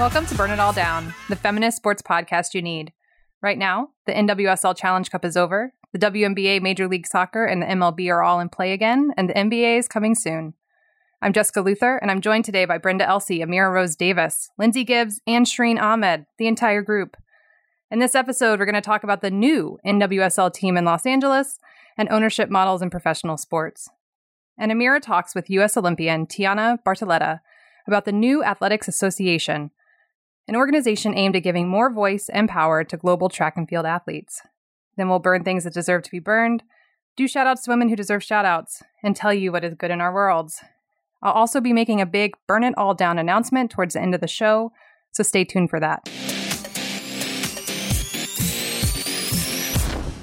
Welcome to Burn It All Down, the feminist sports podcast you need. Right now, the NWSL Challenge Cup is over, the WNBA Major League Soccer and the MLB are all in play again, and the NBA is coming soon. I'm Jessica Luther, and I'm joined today by Brenda Elsey, Amira Rose Davis, Lindsay Gibbs, and Shireen Ahmed, the entire group. In this episode, we're going to talk about the new NWSL team in Los Angeles and ownership models in professional sports. And Amira talks with U.S. Olympian Tianna Bartoletta about the new Athletics Association, an organization aimed at giving more voice and power to global track and field athletes. Then we'll burn things that deserve to be burned, do shoutouts to women who deserve shoutouts, and tell you what is good in our worlds. I'll also be making a big burn it all down announcement towards the end of the show, so stay tuned for that.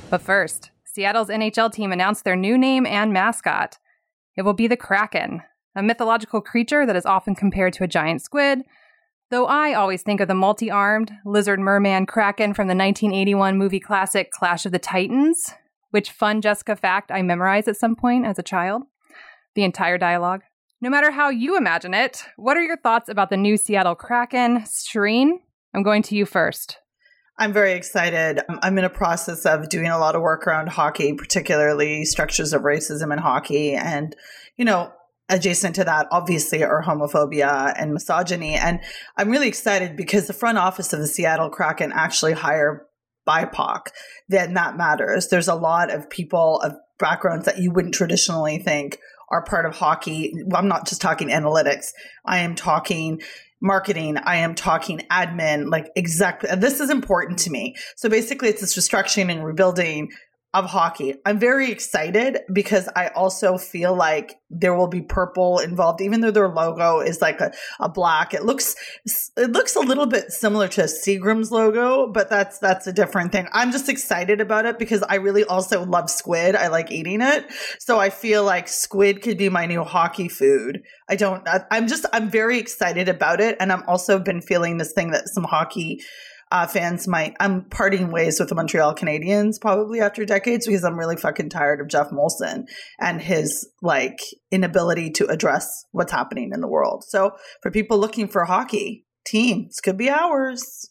But first, Seattle's NHL team announced their new name and mascot. It will be the Kraken, a mythological creature that is often compared to a giant squid, Though I always think of the multi armed lizard merman kraken from the 1981 movie classic Clash of the Titans, which fun Jessica fact I memorized at some point as a child. The entire dialogue. No matter how you imagine it, what are your thoughts about the new Seattle Kraken? Shireen, I'm going to you first. I'm very excited. Um, I'm in a process of doing a lot of work around hockey, particularly structures of racism in hockey. And, you know, adjacent to that, obviously, are homophobia and misogyny. And I'm really excited because the front office of the Seattle Kraken actually hire BIPOC. Then that matters. There's a lot of people of backgrounds that you wouldn't traditionally think are part of hockey. I'm not just talking analytics. I am talking marketing. I am talking admin, like exactly. This is important to me. So basically, it's this restructuring and rebuilding of hockey. I'm very excited because I also feel like there will be purple involved, even though their logo is like a, a black. It looks it looks a little bit similar to Seagram's logo, but that's that's a different thing. I'm just excited about it because I really also love squid. I like eating it, so I feel like squid could be my new hockey food. I don't. I'm just I'm very excited about it, and I'm also been feeling this thing that some hockey uh, fans might. I'm parting ways with the Montreal Canadiens probably after decades because I'm really fucking tired of Geoff Molson and his like inability to address what's happening in the world. So for people looking for hockey teams, could be ours.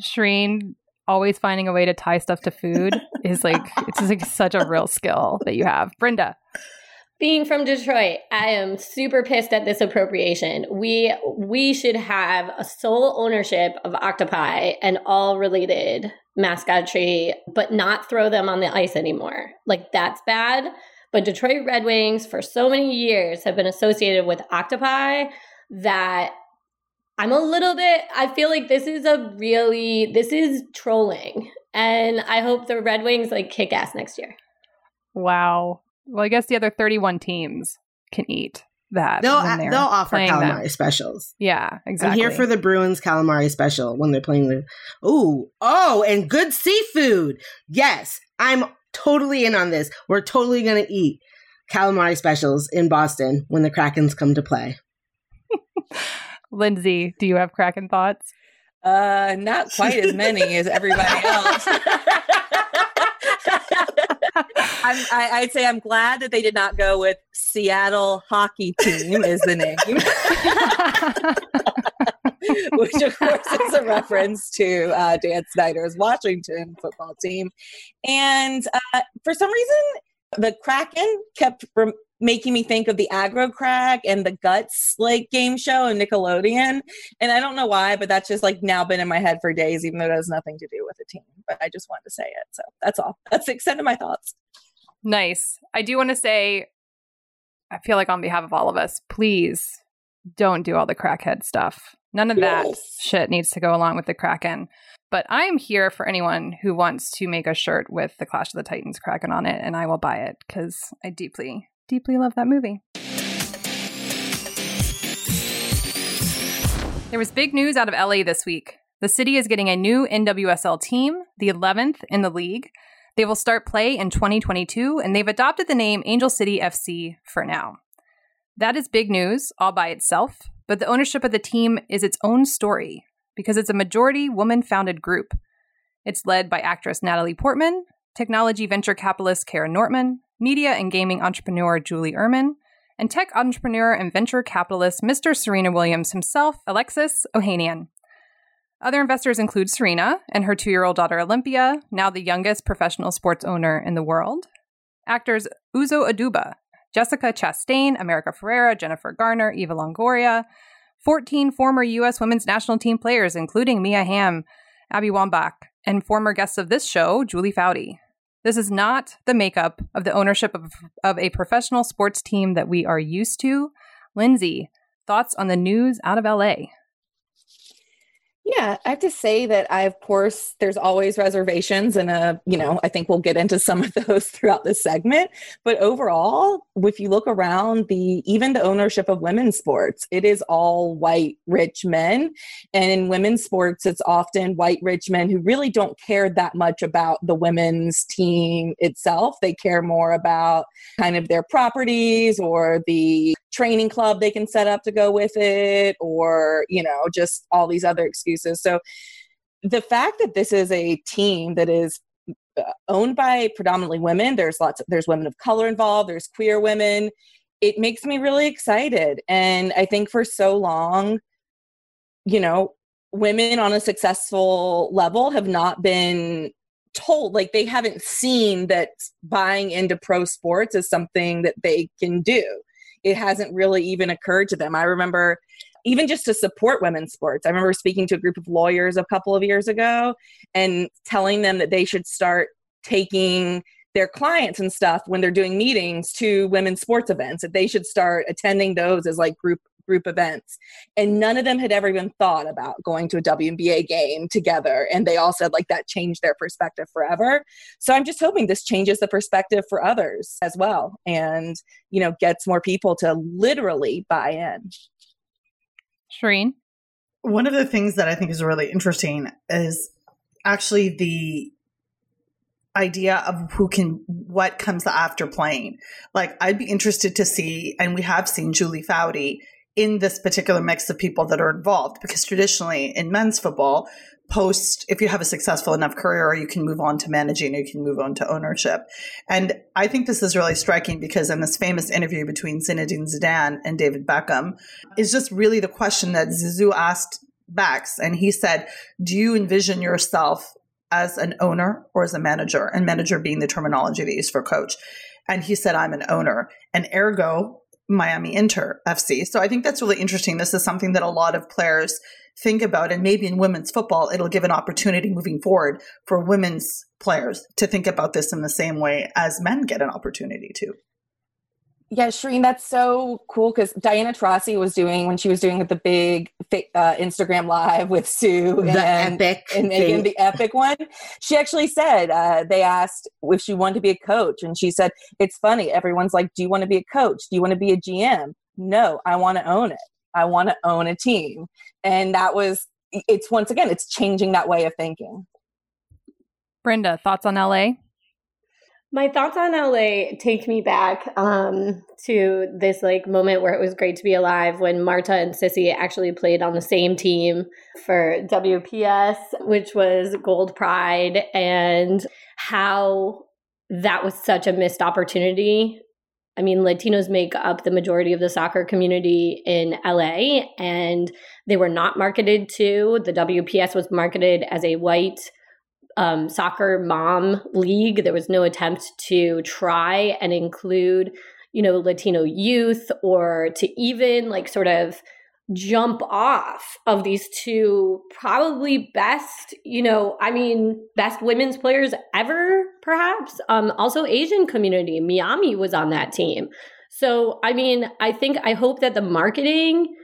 Shireen always finding a way to tie stuff to food is like it's like such a real skill that you have. Brenda. Being from Detroit, I am super pissed at this appropriation. We we should have a sole ownership of octopi and all related mascotry, but not throw them on the ice anymore. Like that's bad. But Detroit Red Wings for so many years have been associated with octopi that I'm a little bit I feel like this is a really this is trolling. And I hope the Red Wings like kick ass next year. Wow. Well, I guess the other 31 teams can eat that. They'll, they'll offer calamari them. specials. Yeah, exactly. I'm here for the Bruins calamari special when they're playing the. Ooh, oh, and good seafood. Yes, I'm totally in on this. We're totally going to eat calamari specials in Boston when the Krakens come to play. Lindsay, do you have Kraken thoughts? Uh, not quite as many as everybody else. I'm, I, would say I'm glad that they did not go with Seattle Hockey Team is the name, which of course is a reference to uh, Dan Snyder's Washington football team. And uh, for some reason, the Kraken kept making me think of the Aggro Crag and the guts like game show and nickelodeon and i don't know why but that's just like now been in my head for days even though it has nothing to do with the team but i just wanted to say it so that's all that's the extent of my thoughts Nice. I do want to say, I feel like on behalf of all of us, please don't do all the crackhead stuff. None of that shit needs to go along with the Kraken. But I'm here for anyone who wants to make a shirt with the Clash of the Titans kraken on it, and I will buy it because I deeply, deeply love that movie. There was big news out of LA this week. The city is getting a new NWSL team, the 11th in the league. They will start play in 2022, and they've adopted the name Angel City FC for now. That is big news all by itself, but the ownership of the team is its own story because it's a majority woman founded group. It's led by actress Natalie Portman, technology venture capitalist Kara Nortman, media and gaming entrepreneur Julie Uhrman, and tech entrepreneur and venture capitalist Mr. Serena Williams himself, Alexis Ohanian. Other investors include Serena and her two year old daughter Olympia, now the youngest professional sports owner in the world. Actors Uzo Aduba, Jessica Chastain, America Ferrera, Jennifer Garner, Eva Longoria, 14 former U.S. women's national team players, including Mia Hamm, Abby Wambach, and former guests of this show, Julie Foudy. This is not the makeup of the ownership of, of a professional sports team that we are used to. Lindsay, thoughts on the news out of LA? Yeah, I have to say that I, of course, there's always reservations, and uh, you know, I think we'll get into some of those throughout this segment. But overall, if you look around the even the ownership of women's sports, it is all white rich men, and in women's sports, it's often white rich men who really don't care that much about the women's team itself. They care more about kind of their properties or the training club they can set up to go with it, or you know, just all these other excuses. So the fact that this is a team that is uh, owned by predominantly women, there's lots of, there's women of color involved, there's queer women. It makes me really excited. And I think for so long, you know, women on a successful level have not been told like they haven't seen that buying into pro sports is something that they can do it hasn't really even occurred to them i remember even just to support women's sports. I remember speaking to a group of lawyers a couple of years ago and telling them that they should start taking their clients and stuff when they're doing meetings to women's sports events that they should start attending those as like group group events and none of them had ever even thought about going to a WNBA game together and they all said like that changed their perspective forever so i'm just hoping this changes the perspective for others as well and you know gets more people to literally buy in Shireen? One of the things that I think is really interesting is actually the idea of who can what comes after playing. Like I'd be interested to see, and we have seen Julie Foudy in this particular mix of people that are involved because traditionally in men's football, post if you have a successful enough career you can move on to managing you can move on to ownership. And i think this is really striking because in this famous interview between zinedine zidane and david beckham is just really the question that zizou asked Bax and he said do you envision yourself as an owner or as a manager? And manager being the terminology they use for coach. And he said i'm an owner. And ergo miami inter fc so i think that's really interesting this is something that a lot of players think about, and maybe in women's football, it'll give an opportunity moving forward for women's players to think about this in the same way as men get an opportunity to. Yeah, Shireen, that's so cool because Diana Taurasi was doing when she was doing the big uh, Instagram live with Sue the and, epic and, and the epic one. She actually said uh, they asked if she wanted to be a coach, and she said it's funny. Everyone's like, "Do you want to be a coach? Do you want to be a GM?" No, I want to own it. I want to own a team. And that was, it's once again, it's changing that way of thinking. Brenda, thoughts on LA? My thoughts on LA take me back um, to this like moment where it was great to be alive when Marta and Sissi actually played on the same team for WPS, which was Gold Pride, and how that was such a missed opportunity I mean, Latinos make up the majority of the soccer community in LA, and they were not marketed to. The WPS was marketed as a white um, soccer mom league. There was no attempt to try and include, you know, Latino youth or to even like sort of jump off of these two probably best, you know, I mean, best women's players ever, perhaps. Um, also Asian community. Miami was on that team. So, I mean, I think I hope that the marketing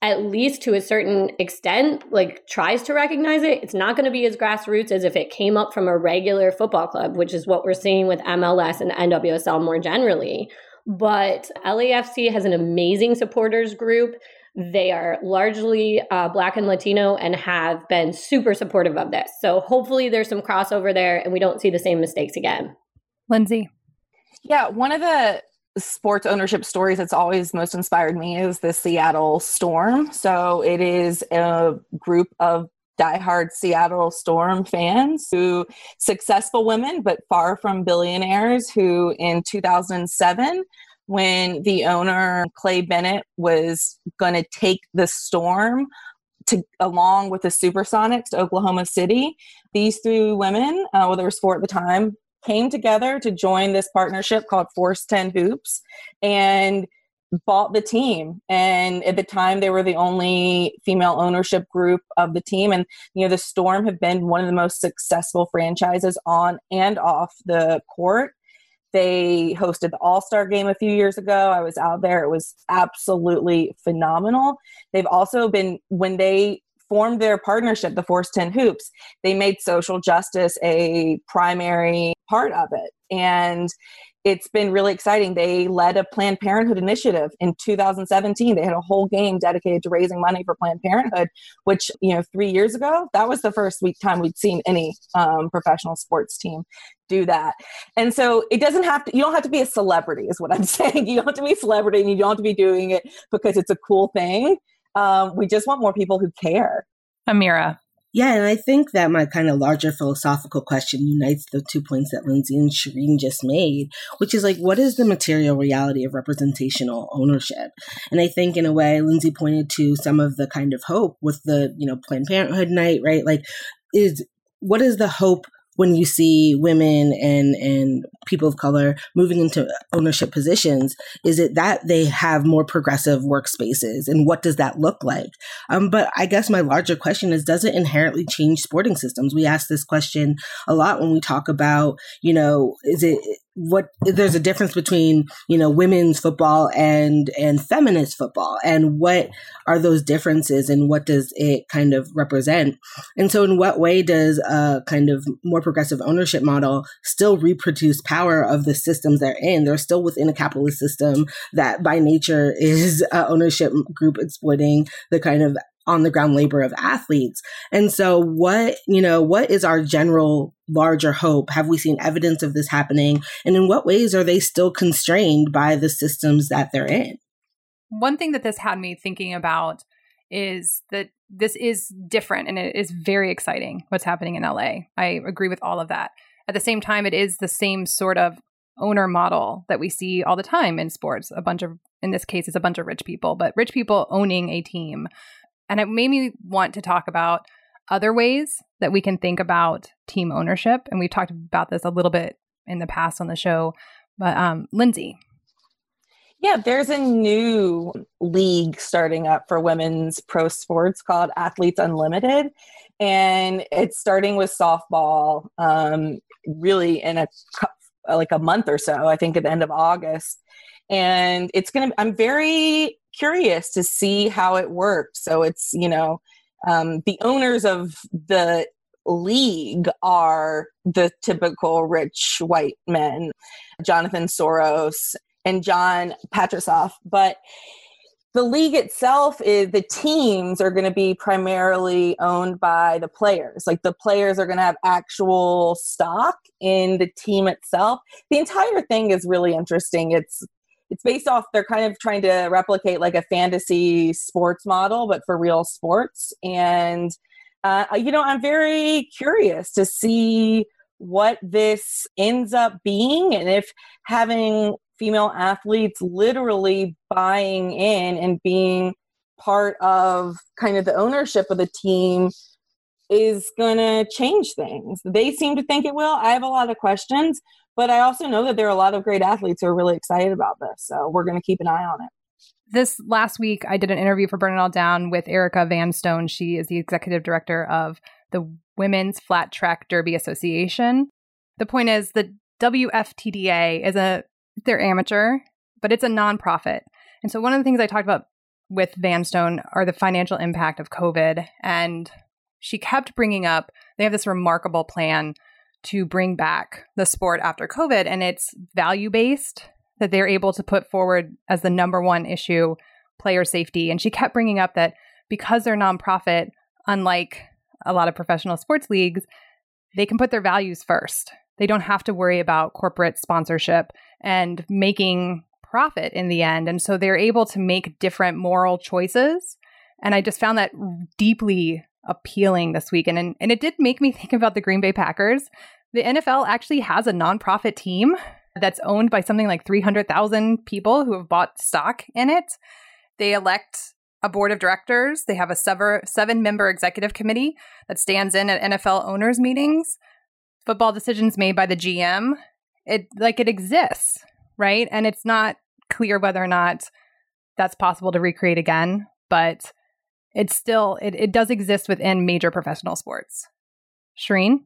at least to a certain extent, like tries to recognize it. It's not going to be as grassroots as if it came up from a regular football club, which is what we're seeing with MLS and NWSL more generally. But LAFC has an amazing supporters group. They are largely uh, Black and Latino and have been super supportive of this. So hopefully there's some crossover there and we don't see the same mistakes again. Lindsay. Yeah, one of the sports ownership stories that's always most inspired me is the Seattle Storm. So it is a group of diehard Seattle Storm fans who successful women but far from billionaires who in 2007 when the owner Clay Bennett was going to take the Storm to along with the Supersonics to Oklahoma City, these three women, uh, well, there was four at the time, came together to join this partnership called Force 10 Hoops and bought the team. And at the time they were the only female ownership group of the team. And you know the storm have been one of the most successful franchises on and off the court. They hosted the all-star game a few years ago. I was out there. It was absolutely phenomenal. They've also been when they formed their partnership, the Force 10 Hoops, they made social justice a primary part of it. And it's been really exciting. They led a Planned Parenthood initiative in 2017. They had a whole game dedicated to raising money for Planned Parenthood, which, you know, three years ago, that was the first week time we'd seen any um, professional sports team do that. And so it doesn't have to, you don't have to be a celebrity, is what I'm saying. You don't have to be a celebrity and you don't have to be doing it because it's a cool thing. Um, we just want more people who care. Amira. Yeah, and I think that my kind of larger philosophical question unites the two points that Lindsay and Shireen just made, which is like, what is the material reality of representational ownership? And I think in a way, Lindsay pointed to some of the kind of hope with the, you know, Planned Parenthood night, right? Like, is what is the hope when you see women and and people of color moving into ownership positions is it that they have more progressive workspaces? And what does that look like? Um, but i guess my larger question is does it inherently change sporting systems? We ask this question a lot when we talk about you know is it what there's a difference between you know women's football and and feminist football and what are those differences and what does it kind of represent? And so in what way does a kind of more progressive ownership model still reproduce power of the systems they're in? They're still within a capitalist system that by nature is ownership group exploiting the kind of on the ground labor of athletes. And so what, you know, what is our general larger hope? Have we seen evidence of this happening? And in what ways are they still constrained by the systems that they're in? One thing that this had me thinking about is that this is different and it is very exciting what's happening in LA. I agree with all of that. At the same time, it is the same sort of owner model that we see all the time in sports. A bunch of, in this case, it's a bunch of rich people, but rich people owning a team and it made me want to talk about other ways that we can think about team ownership. And we've talked about this a little bit in the past on the show. But um, Lindsay. Yeah, there's a new league starting up for women's pro sports called Athletes Unlimited. And it's starting with softball, um, really in a like a month or so, I think at the end of August. And it's to, I'm very curious to see how it works. So it's, you know, um, the owners of the league are the typical rich white men, Jonathan Soros and Jon Patricof But the league itself is the teams are going to be primarily owned by the players. Like the players are going to have actual stock in the team itself. The entire thing is really interesting. It's it's based off they're kind of trying to replicate like a fantasy sports model but for real sports and uh, you know i'm very curious to see what this ends up being and if having female athletes literally buying in and being part of kind of the ownership of the team is going to change things. They seem to think it will. I have a lot of questions, but I also know that there are a lot of great athletes who are really excited about this. So we're going to keep an eye on it. This last week, I did an interview for Burn It All Down with Erica Vanstone. She is the executive director of the Women's Flat Track Derby Association. The point is, the WFTDA is a they're amateur, but it's a nonprofit. And so one of the things I talked about with Vanstone are the financial impact of COVID. And she kept bringing up they have this remarkable plan to bring back the sport after COVID, and it's value based that they're able to put forward as the number one issue player safety. And she kept bringing up that because they're nonprofit, unlike a lot of professional sports leagues, they can put their values first. They don't have to worry about corporate sponsorship and making profit in the end. And so they're able to make different moral choices. And I just found that deeply appealing this week. And, and it did make me think about the Green Bay Packers. The NFL actually has a nonprofit team that's owned by something like 300,000 people who have bought stock in it. They elect a board of directors. They have a seven member executive committee that stands in at NFL owners meetings. Football decisions made by the GM. It like it exists, right? And it's not clear whether or not that's possible to recreate again, but it's still it, it does exist within major professional sports. Shireen?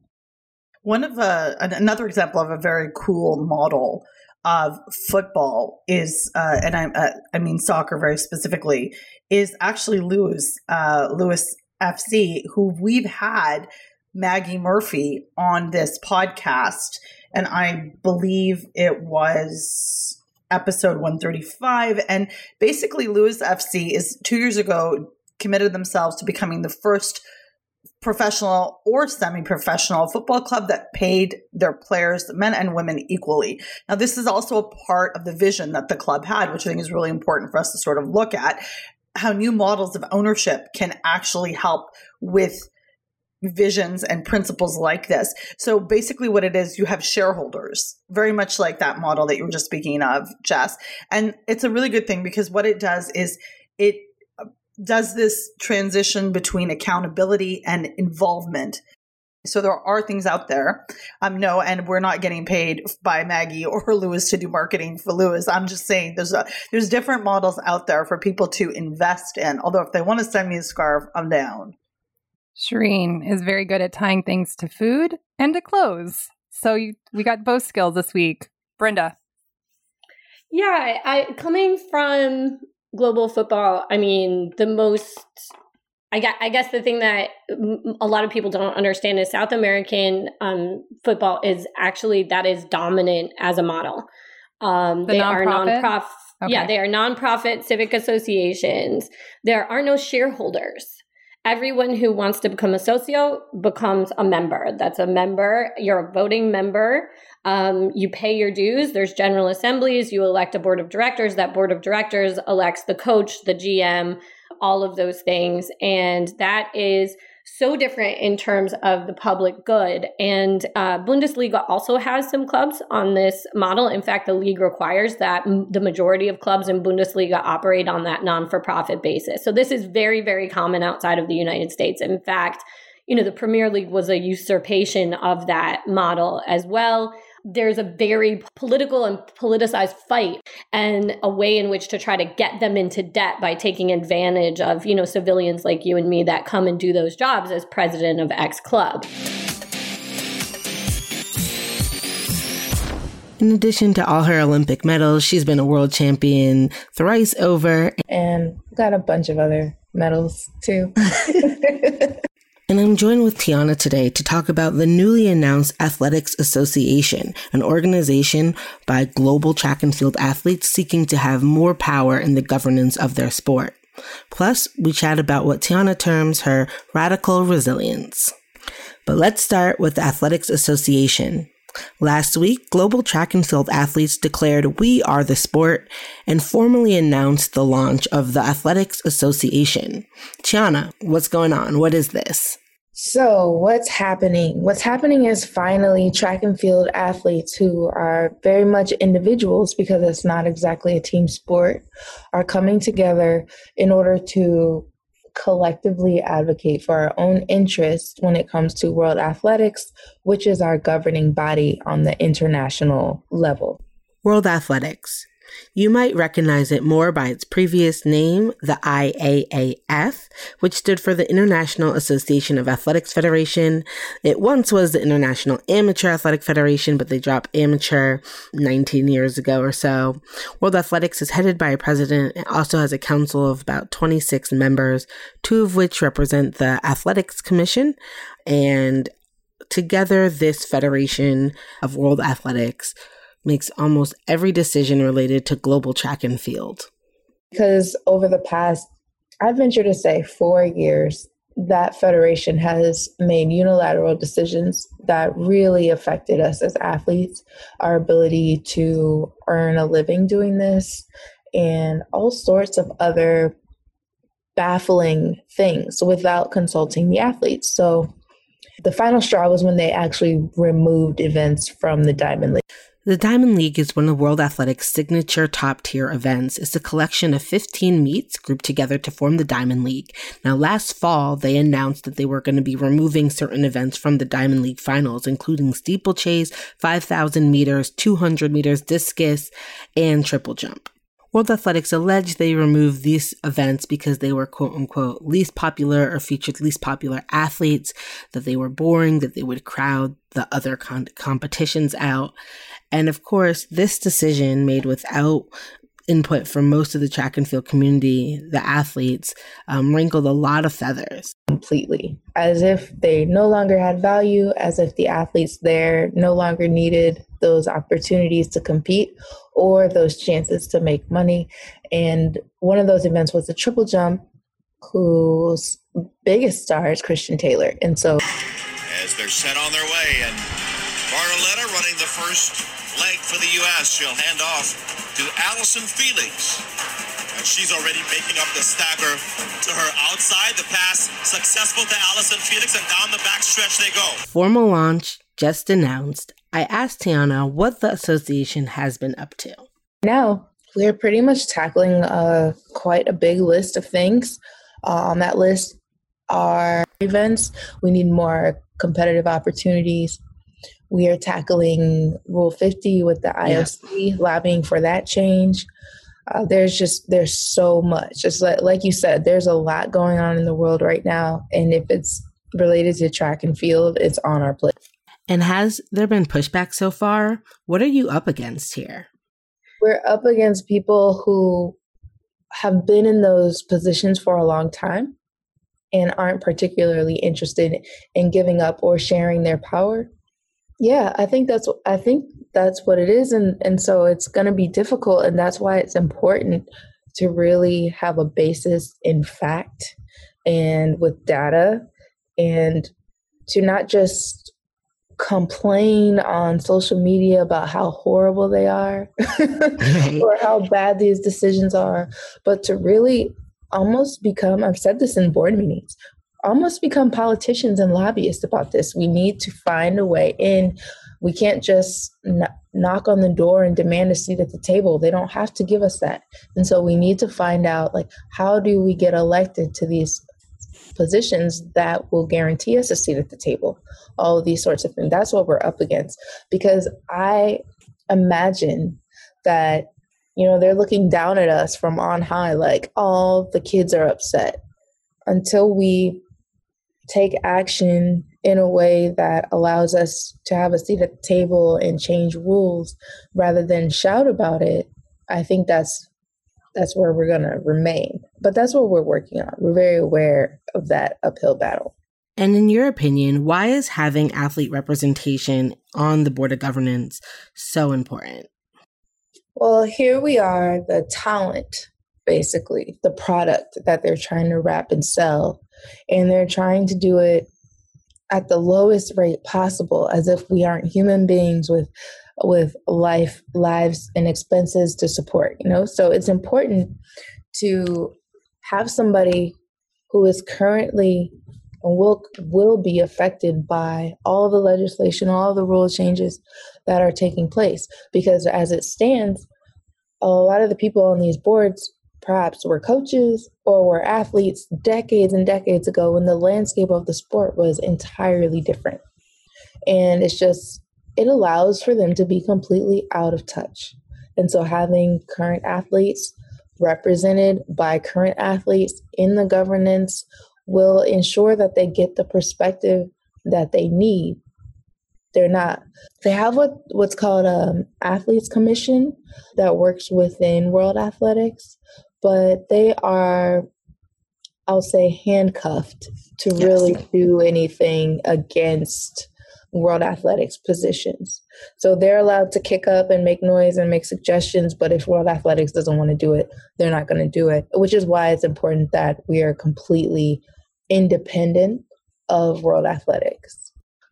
One of a, another example of a very cool model of football is, uh, and I, uh, I mean soccer very specifically, is actually Lewes, uh, Lewes FC, who we've had Maggie Murphy on this podcast, and I believe it was episode 135. And basically, Lewes FC is two years ago committed themselves to becoming the first professional or semi-professional football club that paid their players, men and women, equally. Now, this is also a part of the vision that the club had, which I think is really important for us to sort of look at how new models of ownership can actually help with visions and principles like this. So basically what it is, you have shareholders, very much like that model that you were just speaking of, Jess. And it's a really good thing because what it does is it does this transition between accountability and involvement. So there are things out there. Um, no, and we're not getting paid by Maggie or Lewes to do marketing for Lewes. I'm just saying there's a, there's different models out there for people to invest in. Although if they want to send me a scarf, I'm down. Shireen is very good at tying things to food and to clothes. So you, we got both skills this week. Brenda. Yeah, I coming from global football, I mean, the most I guess, I guess the thing that a lot of people don't understand is South American um, football is actually that is dominant as a model. Um, the they non-profit? are nonprofit. Okay. Yeah, they are nonprofit civic associations. There are no shareholders. Everyone who wants to become a socio becomes a member. That's a member. You're a voting member. Um, you pay your dues. There's general assemblies. You elect a board of directors. That board of directors elects the coach, the GM, all of those things. And that is so different in terms of the public good. And uh, Bundesliga also has some clubs on this model. In fact, the league requires that m- the majority of clubs in Bundesliga operate on that non for profit basis. So this is very, very common outside of the United States. In fact, you know, the Premier League was a usurpation of that model as well there's a very political and politicized fight and a way in which to try to get them into debt by taking advantage of, you know, civilians like you and me that come and do those jobs as president of X club. In addition to all her Olympic medals, she's been a world champion thrice over. And got a bunch of other medals too. And I'm joined with Tianna today to talk about the newly announced Athletics Association, an organization by global track and field athletes seeking to have more power in the governance of their sport. Plus, we chat about what Tianna terms her radical resilience. But let's start with the Athletics Association. Last week, global track and field athletes declared we are the sport and formally announced the launch of the Athletics Association. Tianna, what's going on? What is this? So, what's happening? What's happening is finally track and field athletes who are very much individuals because it's not exactly a team sport are coming together in order to collectively advocate for our own interests when it comes to world athletics, which is our governing body on the international level. World Athletics. You might recognize it more by its previous name, the IAAF, which stood for the International Association of Athletics Federation. It once was the International Amateur Athletic Federation, but they dropped amateur 19 years ago or so. World Athletics is headed by a president. It also has a council of about 26 members, two of which represent the Athletics Commission. And together, this Federation of World Athletics makes almost every decision related to global track and field. Because over the past, I venture to say, four years, that federation has made unilateral decisions that really affected us as athletes, our ability to earn a living doing this, and all sorts of other baffling things without consulting the athletes. So the final straw was when they actually removed events from the Diamond League. The Diamond League is one of World Athletics' signature top tier events. It's a collection of 15 meets grouped together to form the Diamond League. Now, last fall, they announced that they were going to be removing certain events from the Diamond League finals, including steeplechase, 5,000 meters, 200 meters discus, and triple jump. World Athletics alleged they removed these events because they were quote unquote least popular or featured least popular athletes, that they were boring, that they would crowd the other con- competitions out. And of course, this decision made without input from most of the track and field community, the athletes, um, wrinkled a lot of feathers. Completely. As if they no longer had value, as if the athletes there no longer needed those opportunities to compete or those chances to make money. And one of those events was the triple jump, whose biggest star is Christian Taylor. And so, as they're set on their way, and Bartoletta running the first leg for the U.S., she'll hand off to Allyson Felix. And she's already making up the stagger to her outside. The pass successful to Allyson Felix, and down the backstretch they go. Formal launch just announced. I asked Tianna what the association has been up to. Now, we're pretty much tackling uh, quite a big list of things. Uh, on that list are events. We need more competitive opportunities. We are tackling Rule 50 with the IOC, yeah. lobbying for that change. Uh, there's just there's so much. Just like like you said, there's a lot going on in the world right now, and if it's related to track and field, it's on our plate. And has there been pushback so far? What are you up against here? We're up against people who have been in those positions for a long time and aren't particularly interested in giving up or sharing their power. Yeah, I think that's I think that's what it is and and so it's going to be difficult and that's why it's important to really have a basis in fact and with data and to not just complain on social media about how horrible they are or how bad these decisions are, but to really almost become I've said this in board meetings almost become politicians and lobbyists about this. We need to find a way in. We can't just n- knock on the door and demand a seat at the table. They don't have to give us that. And so we need to find out like how do we get elected to these positions that will guarantee us a seat at the table. All of these sorts of things. That's what we're up against because I imagine that you know they're looking down at us from on high like all the kids are upset until we take action in a way that allows us to have a seat at the table and change rules rather than shout about it, I think that's that's where we're going to remain. But that's what we're working on. We're very aware of that uphill battle. And in your opinion, why is having athlete representation on the board of governance so important? Well, here we are, the talent, basically, the product that they're trying to wrap and sell and they're trying to do it at the lowest rate possible as if we aren't human beings with with life lives and expenses to support you know so it's important to have somebody who is currently and will will be affected by all the legislation all the rule changes that are taking place because as it stands a lot of the people on these boards perhaps were coaches or were athletes decades and decades ago when the landscape of the sport was entirely different. And it's just, it allows for them to be completely out of touch. And so having current athletes represented by current athletes in the governance will ensure that they get the perspective that they need. They're not. They have what what's called an athletes commission that works within World Athletics, but they are, I'll say, handcuffed to yes. really do anything against World Athletics positions. So they're allowed to kick up and make noise and make suggestions, but if World Athletics doesn't want to do it, they're not going to do it, which is why it's important that we are completely independent of World Athletics.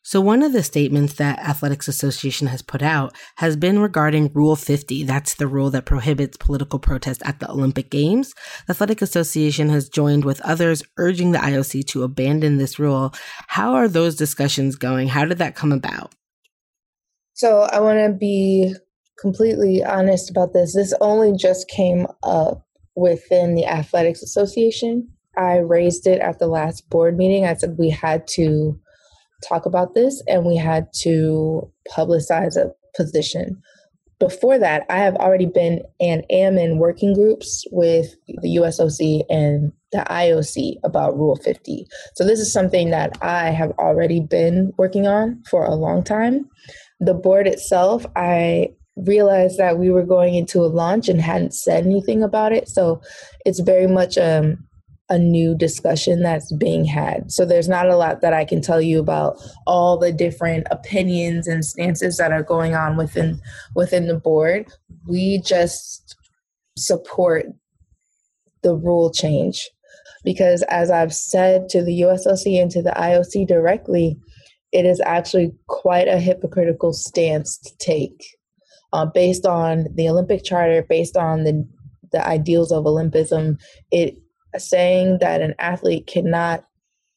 So, one of the statements that Athletics Association has put out has been regarding Rule 50. That's the rule that prohibits political protest at the Olympic Games. The Athletic Association has joined with others urging the IOC to abandon this rule. How are those discussions going? How did that come about? So, I want to be completely honest about this. This only just came up within the Athletics Association. I raised it at the last board meeting. I said we had to talk about this and we had to publicize a position. Before that, I have already been and am in working groups with the USOC and the IOC about Rule 50. So, this is something that I have already been working on for a long time. The board itself, I realized that we were going into a launch and hadn't said anything about it. So, it's very much um, a new discussion that's being had. So there's not a lot that I can tell you about all the different opinions and stances that are going on within within the board. We just support the rule change because as I've said to the USOC and to the IOC directly, it is actually quite a hypocritical stance to take uh, based on the Olympic Charter, based on the the ideals of Olympism. It saying that an athlete cannot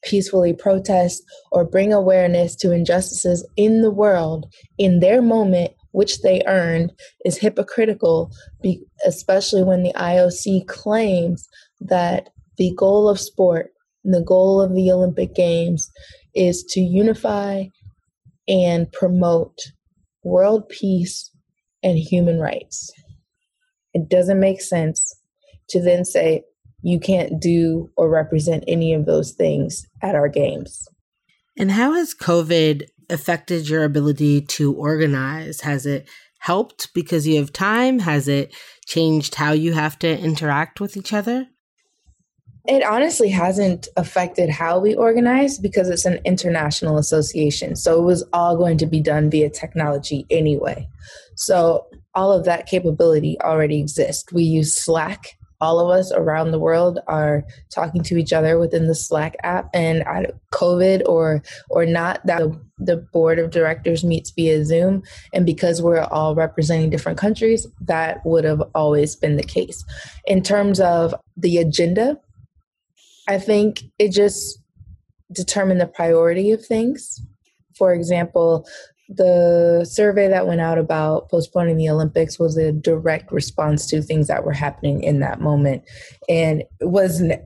peacefully protest or bring awareness to injustices in the world in their moment which they earned is hypocritical especially when the IOC claims that the goal of sport the goal of the Olympic games is to unify and promote world peace and human rights. It doesn't make sense to then say you can't do or represent any of those things at our games. And how has COVID affected your ability to organize? Has it helped because you have time? Has it changed how you have to interact with each other? It honestly hasn't affected how we organize because it's an international association. So it was all going to be done via technology anyway. So all of that capability already exists. We use Slack all of us around the world are talking to each other within the Slack app, and COVID or or not, that the, the board of directors meets via Zoom, and because we're all representing different countries, that would have always been the case. In terms of the agenda, I think it just determined the priority of things. For example, the survey that went out about postponing the Olympics was a direct response to things that were happening in that moment. And it wasn't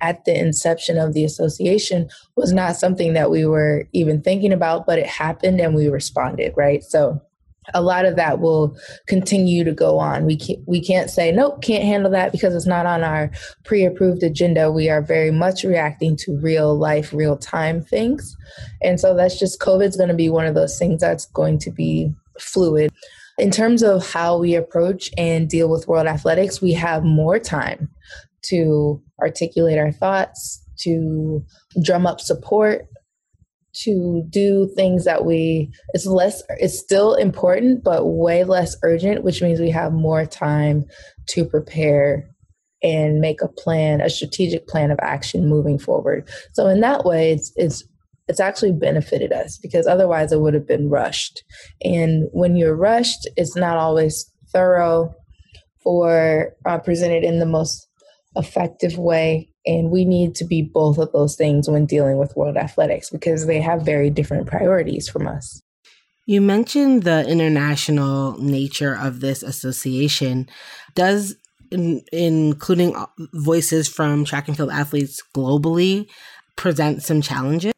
at the inception of the association was not something that we were even thinking about, but it happened and we responded, right? So a lot of that will continue to go on. We can't, we can't say, nope, can't handle that because it's not on our pre approved agenda. We are very much reacting to real life, real time things. And so that's just COVID's going to be one of those things that's going to be fluid. In terms of how we approach and deal with world athletics, we have more time to articulate our thoughts, to drum up support, to do things that we it's less it's still important but way less urgent which means we have more time to prepare and make a plan a strategic plan of action moving forward. So in that way it's it's it's actually benefited us because otherwise it would have been rushed. And when you're rushed it's not always thorough or uh, presented in the most effective way and we need to be both of those things when dealing with world athletics because they have very different priorities from us. You mentioned the international nature of this association. Does in, including voices from track and field athletes globally present some challenges?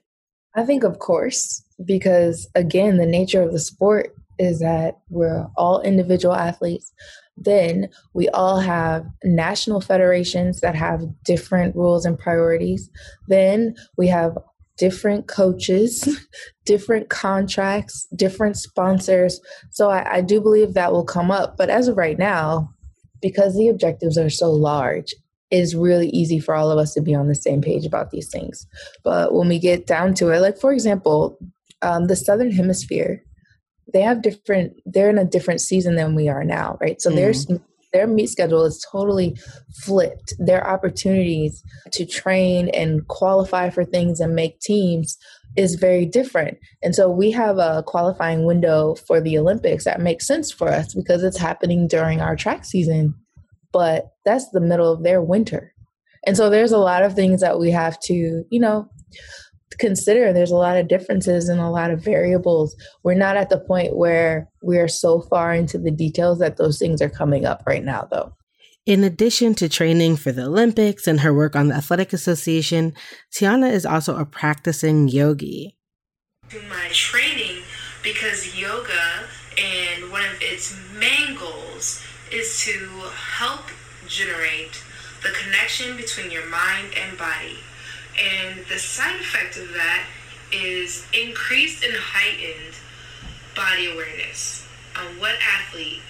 I think, of course, because again, the nature of the sport is that we're all individual athletes Then we all have national federations that have different rules and priorities. Then we have different coaches, different contracts, different sponsors. So I, I, do believe that will come up. But as of right now, because the objectives are so large, it's really easy for all of us to be on the same page about these things. But when we get down to it, like for example, um, the Southern Hemisphere, they have different, they're in a different season than we are now, right? So mm-hmm. there's their meet schedule is totally flipped. Their opportunities to train and qualify for things and make teams is very different. And so we have a qualifying window for the Olympics that makes sense for us because it's happening during our track season. But that's the middle of their winter. And so there's a lot of things that we have to, you know, consider there's a lot of differences and a lot of variables. We're not at the point where we're so far into the details that those things are coming up right now, though. In addition to training for the Olympics and her work on the Athletic Association, Tianna is also a practicing yogi. My training, because yoga and one of its main goals is to help generate the connection between your mind and body and the side effect of that is increased and heightened body awareness. Um, what athlete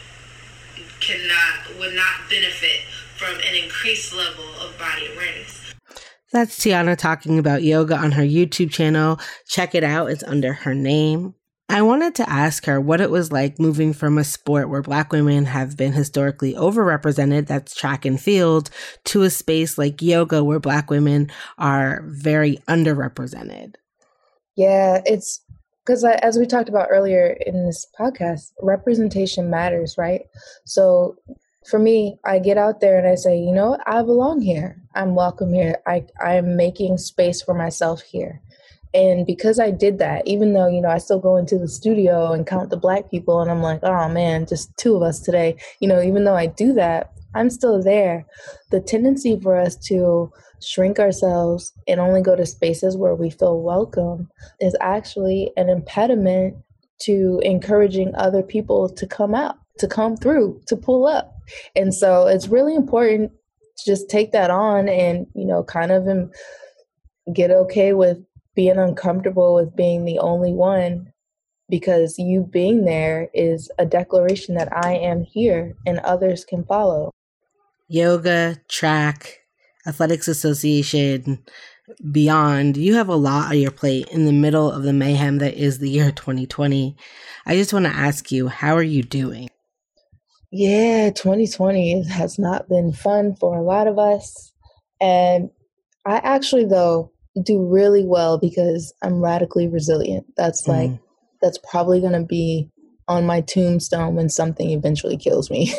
cannot would not benefit from an increased level of body awareness? That's Tianna talking about yoga on her YouTube channel. Check it out. It's under her name. I wanted to ask her what it was like moving from a sport where black women have been historically overrepresented, that's track and field, to a space like yoga where black women are very underrepresented. Yeah, it's because as we talked about earlier in this podcast, representation matters, right? So for me, I get out there and I say, you know, I belong here. I'm welcome here. I I'm making space for myself here. And because I did that, even though, you know, I still go into the studio and count the black people and I'm like, oh man, just two of us today, you know, even though I do that, I'm still there. The tendency for us to shrink ourselves and only go to spaces where we feel welcome is actually an impediment to encouraging other people to come out, to come through, to pull up. And so it's really important to just take that on and, you know, kind of um, get okay with being uncomfortable with being the only one because you being there is a declaration that I am here and others can follow. Yoga, track, athletics association, beyond, you have a lot on your plate in the middle of the mayhem that is the year 2020. I just want to ask you, how are you doing? Yeah, 2020 has not been fun for a lot of us. And I actually, though, do really well because I'm radically resilient. That's mm like that's probably going to be on my tombstone when something eventually kills me.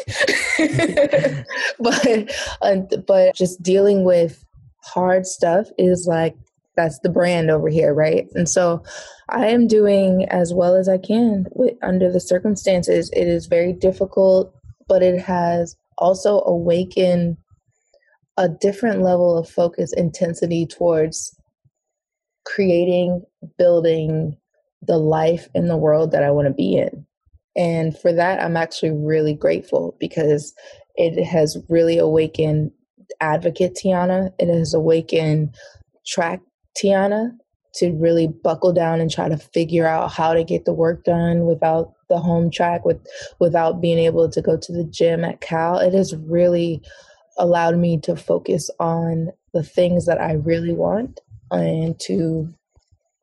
but uh, but just dealing with hard stuff is like that's the brand over here, right? And so I am doing as well as I can with, under the circumstances. It is very difficult, but it has also awakened a different level of focus intensity towards creating, building the life in the world that I want to be in. And for that, I'm actually really grateful because it has really awakened advocate Tianna. It has awakened track Tianna to really buckle down and try to figure out how to get the work done without the home track, with without being able to go to the gym at Cal. It has really allowed me to focus on the things that I really want and to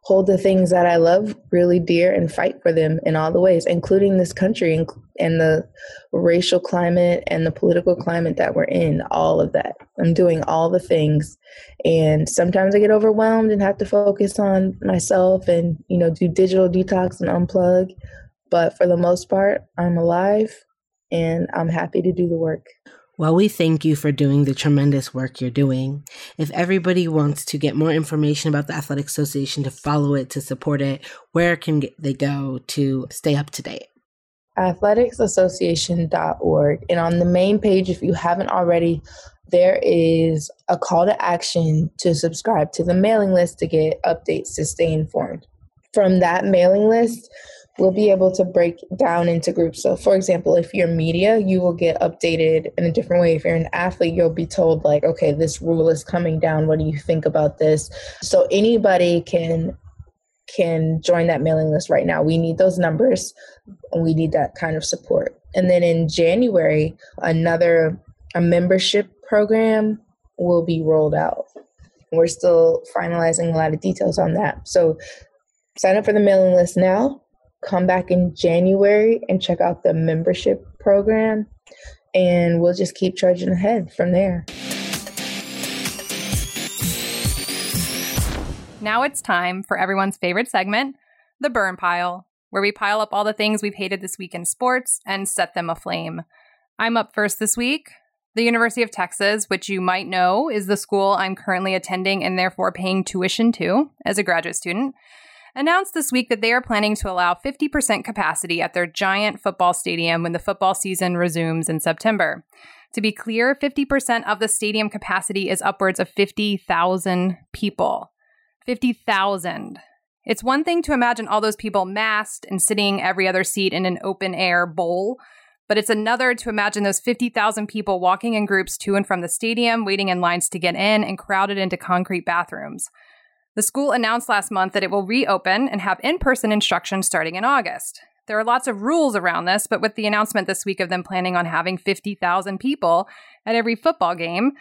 hold the things that I love really dear and fight for them in all the ways, including this country and, the racial climate and the political climate that we're in, all of that. I'm doing all the things. And sometimes I get overwhelmed and have to focus on myself and, you know, do digital detox and unplug. But for the most part, I'm alive and I'm happy to do the work. Well, we thank you for doing the tremendous work you're doing. If everybody wants to get more information about the Athletic Association, to follow it, to support it, where can they go to stay up to date? athletics.association.org. And on the main page, if you haven't already, there is a call to action to subscribe to the mailing list to get updates to stay informed. From that mailing list, we'll be able to break down into groups. So, for example, if you're media, you will get updated in a different way. If you're an athlete, you'll be told, like, okay, this rule is coming down. What do you think about this? So, anybody can can join that mailing list right now. We need those numbers and we need that kind of support. And then in January, another a membership program will be rolled out. We're still finalizing a lot of details on that. So sign up for the mailing list now. Come back in January and check out the membership program, and we'll just keep charging ahead from there. Now it's time for everyone's favorite segment, the burn pile, where we pile up all the things we've hated this week in sports and set them aflame. I'm up first this week. The University of Texas, which you might know is the school I'm currently attending and therefore paying tuition to as a graduate student, announced this week that they are planning to allow 50% capacity at their giant football stadium when the football season resumes in September. To be clear, 50% of the stadium capacity is upwards of 50,000 people. 50,000. It's one thing to imagine all those people masked and sitting every other seat in an open air bowl, but it's another to imagine those 50,000 people walking in groups to and from the stadium, waiting in lines to get in, and crowded into concrete bathrooms. The school announced last month that it will reopen and have in person instruction starting in August. There are lots of rules around this, but with the announcement this week of them planning on having 50,000 people at every football game,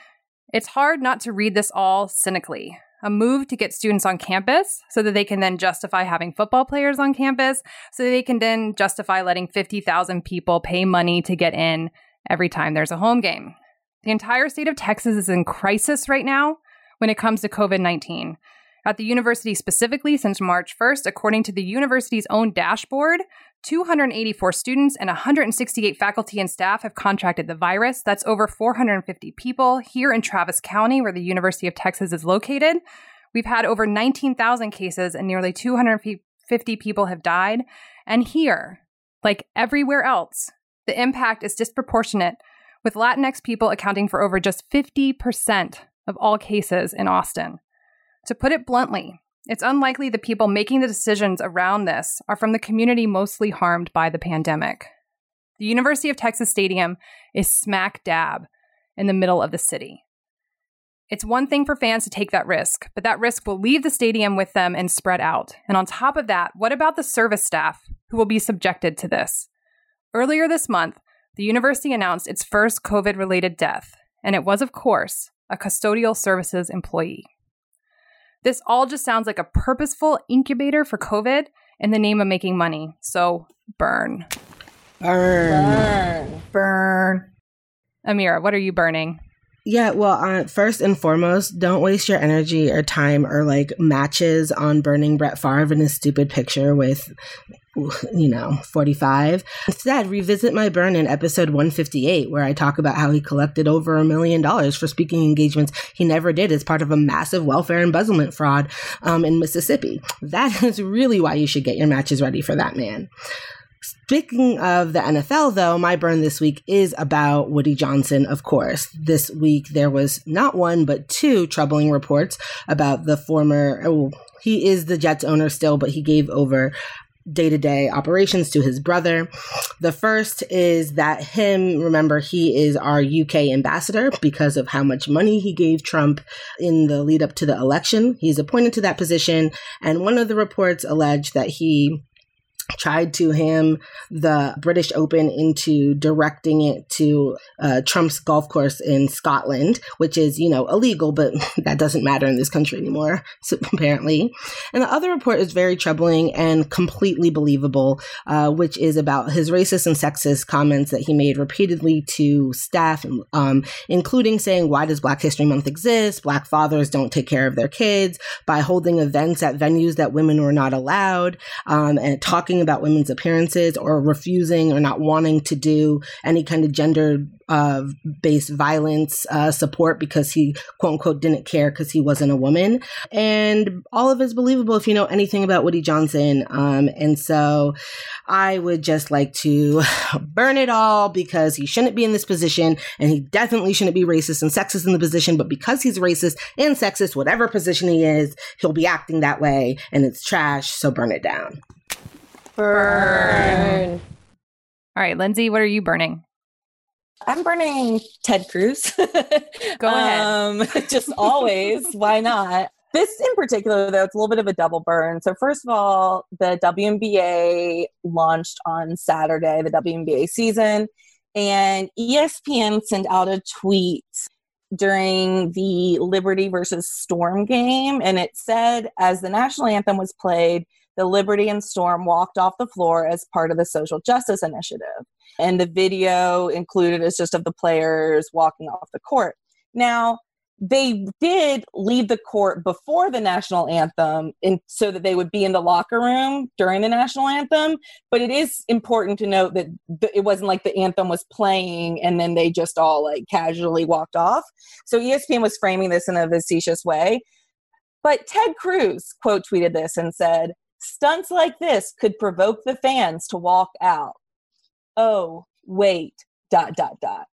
it's hard not to read this all cynically a move to get students on campus so that they can then justify having football players on campus, so they can then justify letting 50,000 people pay money to get in every time there's a home game. The entire state of Texas is in crisis right now when it comes to COVID 19. At the university specifically, since March 1st, according to the university's own dashboard, 284 students and 168 faculty and staff have contracted the virus. That's over 450 people here in Travis County, where the University of Texas is located. We've had over 19,000 cases and nearly 250 people have died. And here, like everywhere else, the impact is disproportionate, with Latinx people accounting for over just 50% of all cases in Austin. To put it bluntly, it's unlikely the people making the decisions around this are from the community mostly harmed by the pandemic. The University of Texas Stadium is smack dab in the middle of the city. It's one thing for fans to take that risk, but that risk will leave the stadium with them and spread out. And on top of that, what about the service staff who will be subjected to this? Earlier this month, the university announced its first COVID related death, and it was, of course, a custodial services employee. This all just sounds like a purposeful incubator for COVID in the name of making money. So burn. Burn. Burn. Burn. Amira, what are you burning? Yeah, well, uh, first and foremost, don't waste your energy or time or like matches on burning Brett Favre in his stupid picture with, you know, 45. Instead, revisit my burn in episode 158, where I talk about how he collected over a million dollars for speaking engagements he never did as part of a massive welfare embezzlement fraud um, in Mississippi. That is really why you should get your matches ready for that man. Speaking of the NFL, though, my burn this week is about Woody Johnson, of course. This week, there was not one, but two troubling reports about the former, oh, he is the Jets owner still, but he gave over day to day operations to his brother. The first is that him, remember, he is our UK ambassador because of how much money he gave Trump in the lead up to the election. He's appointed to that position. And one of the reports alleged that he tried to ham the British Open into directing it to uh, Trump's golf course in Scotland, which is, you know, illegal, but that doesn't matter in this country anymore, so, apparently. And the other report is very troubling and completely believable, uh, which is about his racist and sexist comments that he made repeatedly to staff, um, including saying, Why does Black History Month exist? Black fathers don't take care of their kids, by holding events at venues that women were not allowed, um, and talking about women's appearances or refusing or not wanting to do any kind of gender uh, based violence uh, support because he quote unquote didn't care because he wasn't a woman. And all of it's believable if you know anything about Woody Johnson. Um, and so I would just like to burn it all because he shouldn't be in this position and he definitely shouldn't be racist and sexist in the position. But because he's racist and sexist, whatever position he is, he'll be acting that way and it's trash. So burn it down. Burn. All right, Lindsay, what are you burning? I'm burning Ted Cruz. Go ahead. Um, just always. Why not? This in particular, though, it's a little bit of a double burn. So, first of all, the WNBA launched on Saturday, the WNBA season, and ESPN sent out a tweet during the Liberty versus Storm game, and it said, as the national anthem was played, the Liberty and Storm walked off the floor as part of the social justice initiative. And the video included is just of the players walking off the court. Now, they did leave the court before the national anthem in, so that they would be in the locker room during the national anthem but it is important to note that th- it wasn't like the anthem was playing and then they just all like casually walked off so espn was framing this in a facetious way but ted cruz quote tweeted this and said stunts like this could provoke the fans to walk out oh wait dot dot dot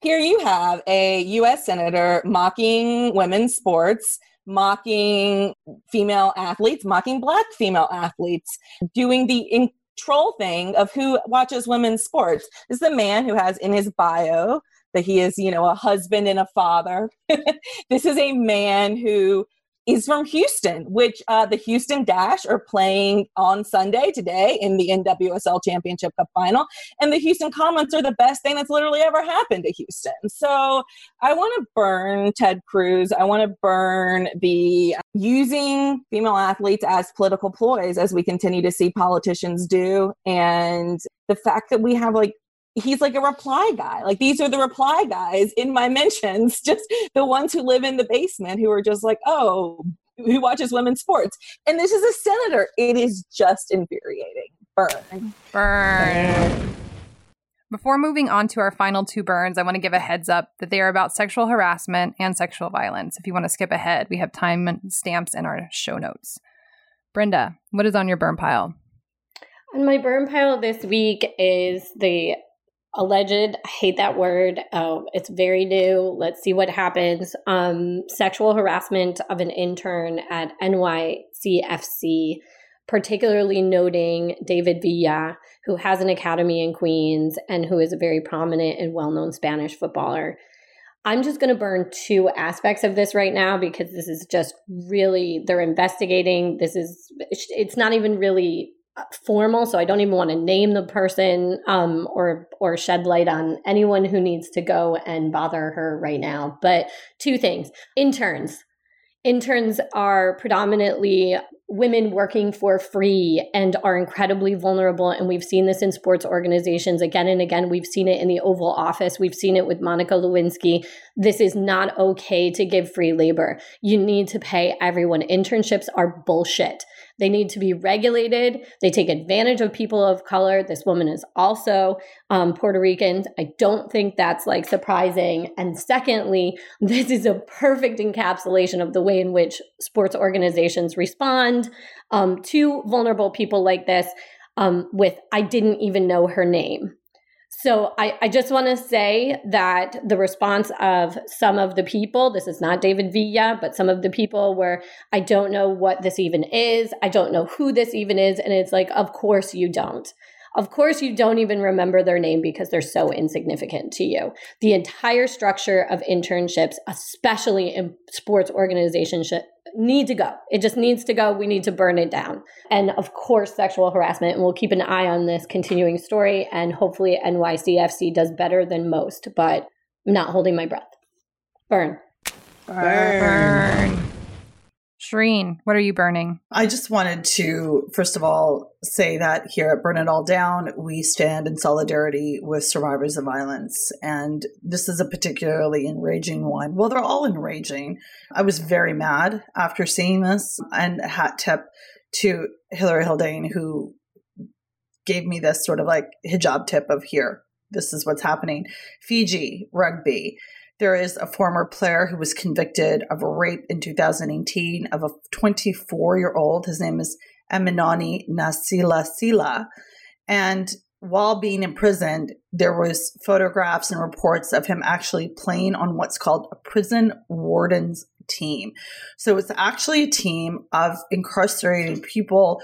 here you have a US senator mocking women's sports, mocking female athletes, mocking black female athletes, doing the in- troll thing of who watches women's sports. This is a man who has in his bio that he is, you know, a husband and a father. this is a man who is from Houston, which uh, the Houston Dash are playing on Sunday today in the NWSL Championship Cup final. And the Houston Comets are the best thing that's literally ever happened to Houston. So I want to burn Ted Cruz. I want to burn the using female athletes as political ploys as we continue to see politicians do. And the fact that we have like he's like a reply guy. Like these are the reply guys in my mentions, just the ones who live in the basement who are just like, oh, who watches women's sports. And this is a senator. It is just infuriating. Burn. Burn. Before moving on to our final two burns, I want to give a heads up that they are about sexual harassment and sexual violence. If you want to skip ahead, we have time stamps in our show notes. Brenda, what is on your burn pile? On my burn pile this week is the alleged I hate that word oh it's very new let's see what happens um sexual harassment of an intern at NYCFC particularly noting David Villa who has an academy in Queens and who is a very prominent and well-known Spanish footballer. I'm just going to burn two aspects of this right now because this is just really they're investigating this is it's not even really formal so i don't even want to name the person um, or or shed light on anyone who needs to go and bother her right now. But two things. Interns. Interns are predominantly women working for free and are incredibly vulnerable and we've seen this in sports organizations again and again. We've seen it in the oval office. We've seen it with monica lewinsky. This is not okay to give free labor. You need to pay everyone. Internships are bullshit they need to be regulated. They take advantage of people of color. This woman is also um, Puerto Rican. I don't think that's like surprising. And secondly, this is a perfect encapsulation of the way in which sports organizations respond um, to vulnerable people like this um, with, I didn't even know her name. So I, I just want to say that the response of some of the people, this is not David Villa, but some of the people where I don't know what this even is. I don't know who this even is. And it's like, of course you don't. Of course, you don't even remember their name because they're so insignificant to you. The entire structure of internships, especially in sports organizations, need to go. It just needs to go. We need to burn it down. And of course, sexual harassment. And we'll keep an eye on this continuing story. And hopefully, NYCFC does better than most, but I'm not holding my breath. Burn. Burn. Shireen, what are you burning? I just wanted to, first of all, say that here at Burn It All Down, we stand in solidarity with survivors of violence. And this is a particularly enraging one. Well, they're all enraging. I was very mad after seeing this, and a hat tip to Hillary Hildane, who gave me this sort of like hijab tip of here, this is what's happening. Fiji, rugby. There is a former player who was convicted of a rape in 2018 of a 24 year old. His name is Eminani Nasila Sila. And while being imprisoned, there was photographs and reports of him actually playing on what's called a prison warden's team. So it's actually a team of incarcerated people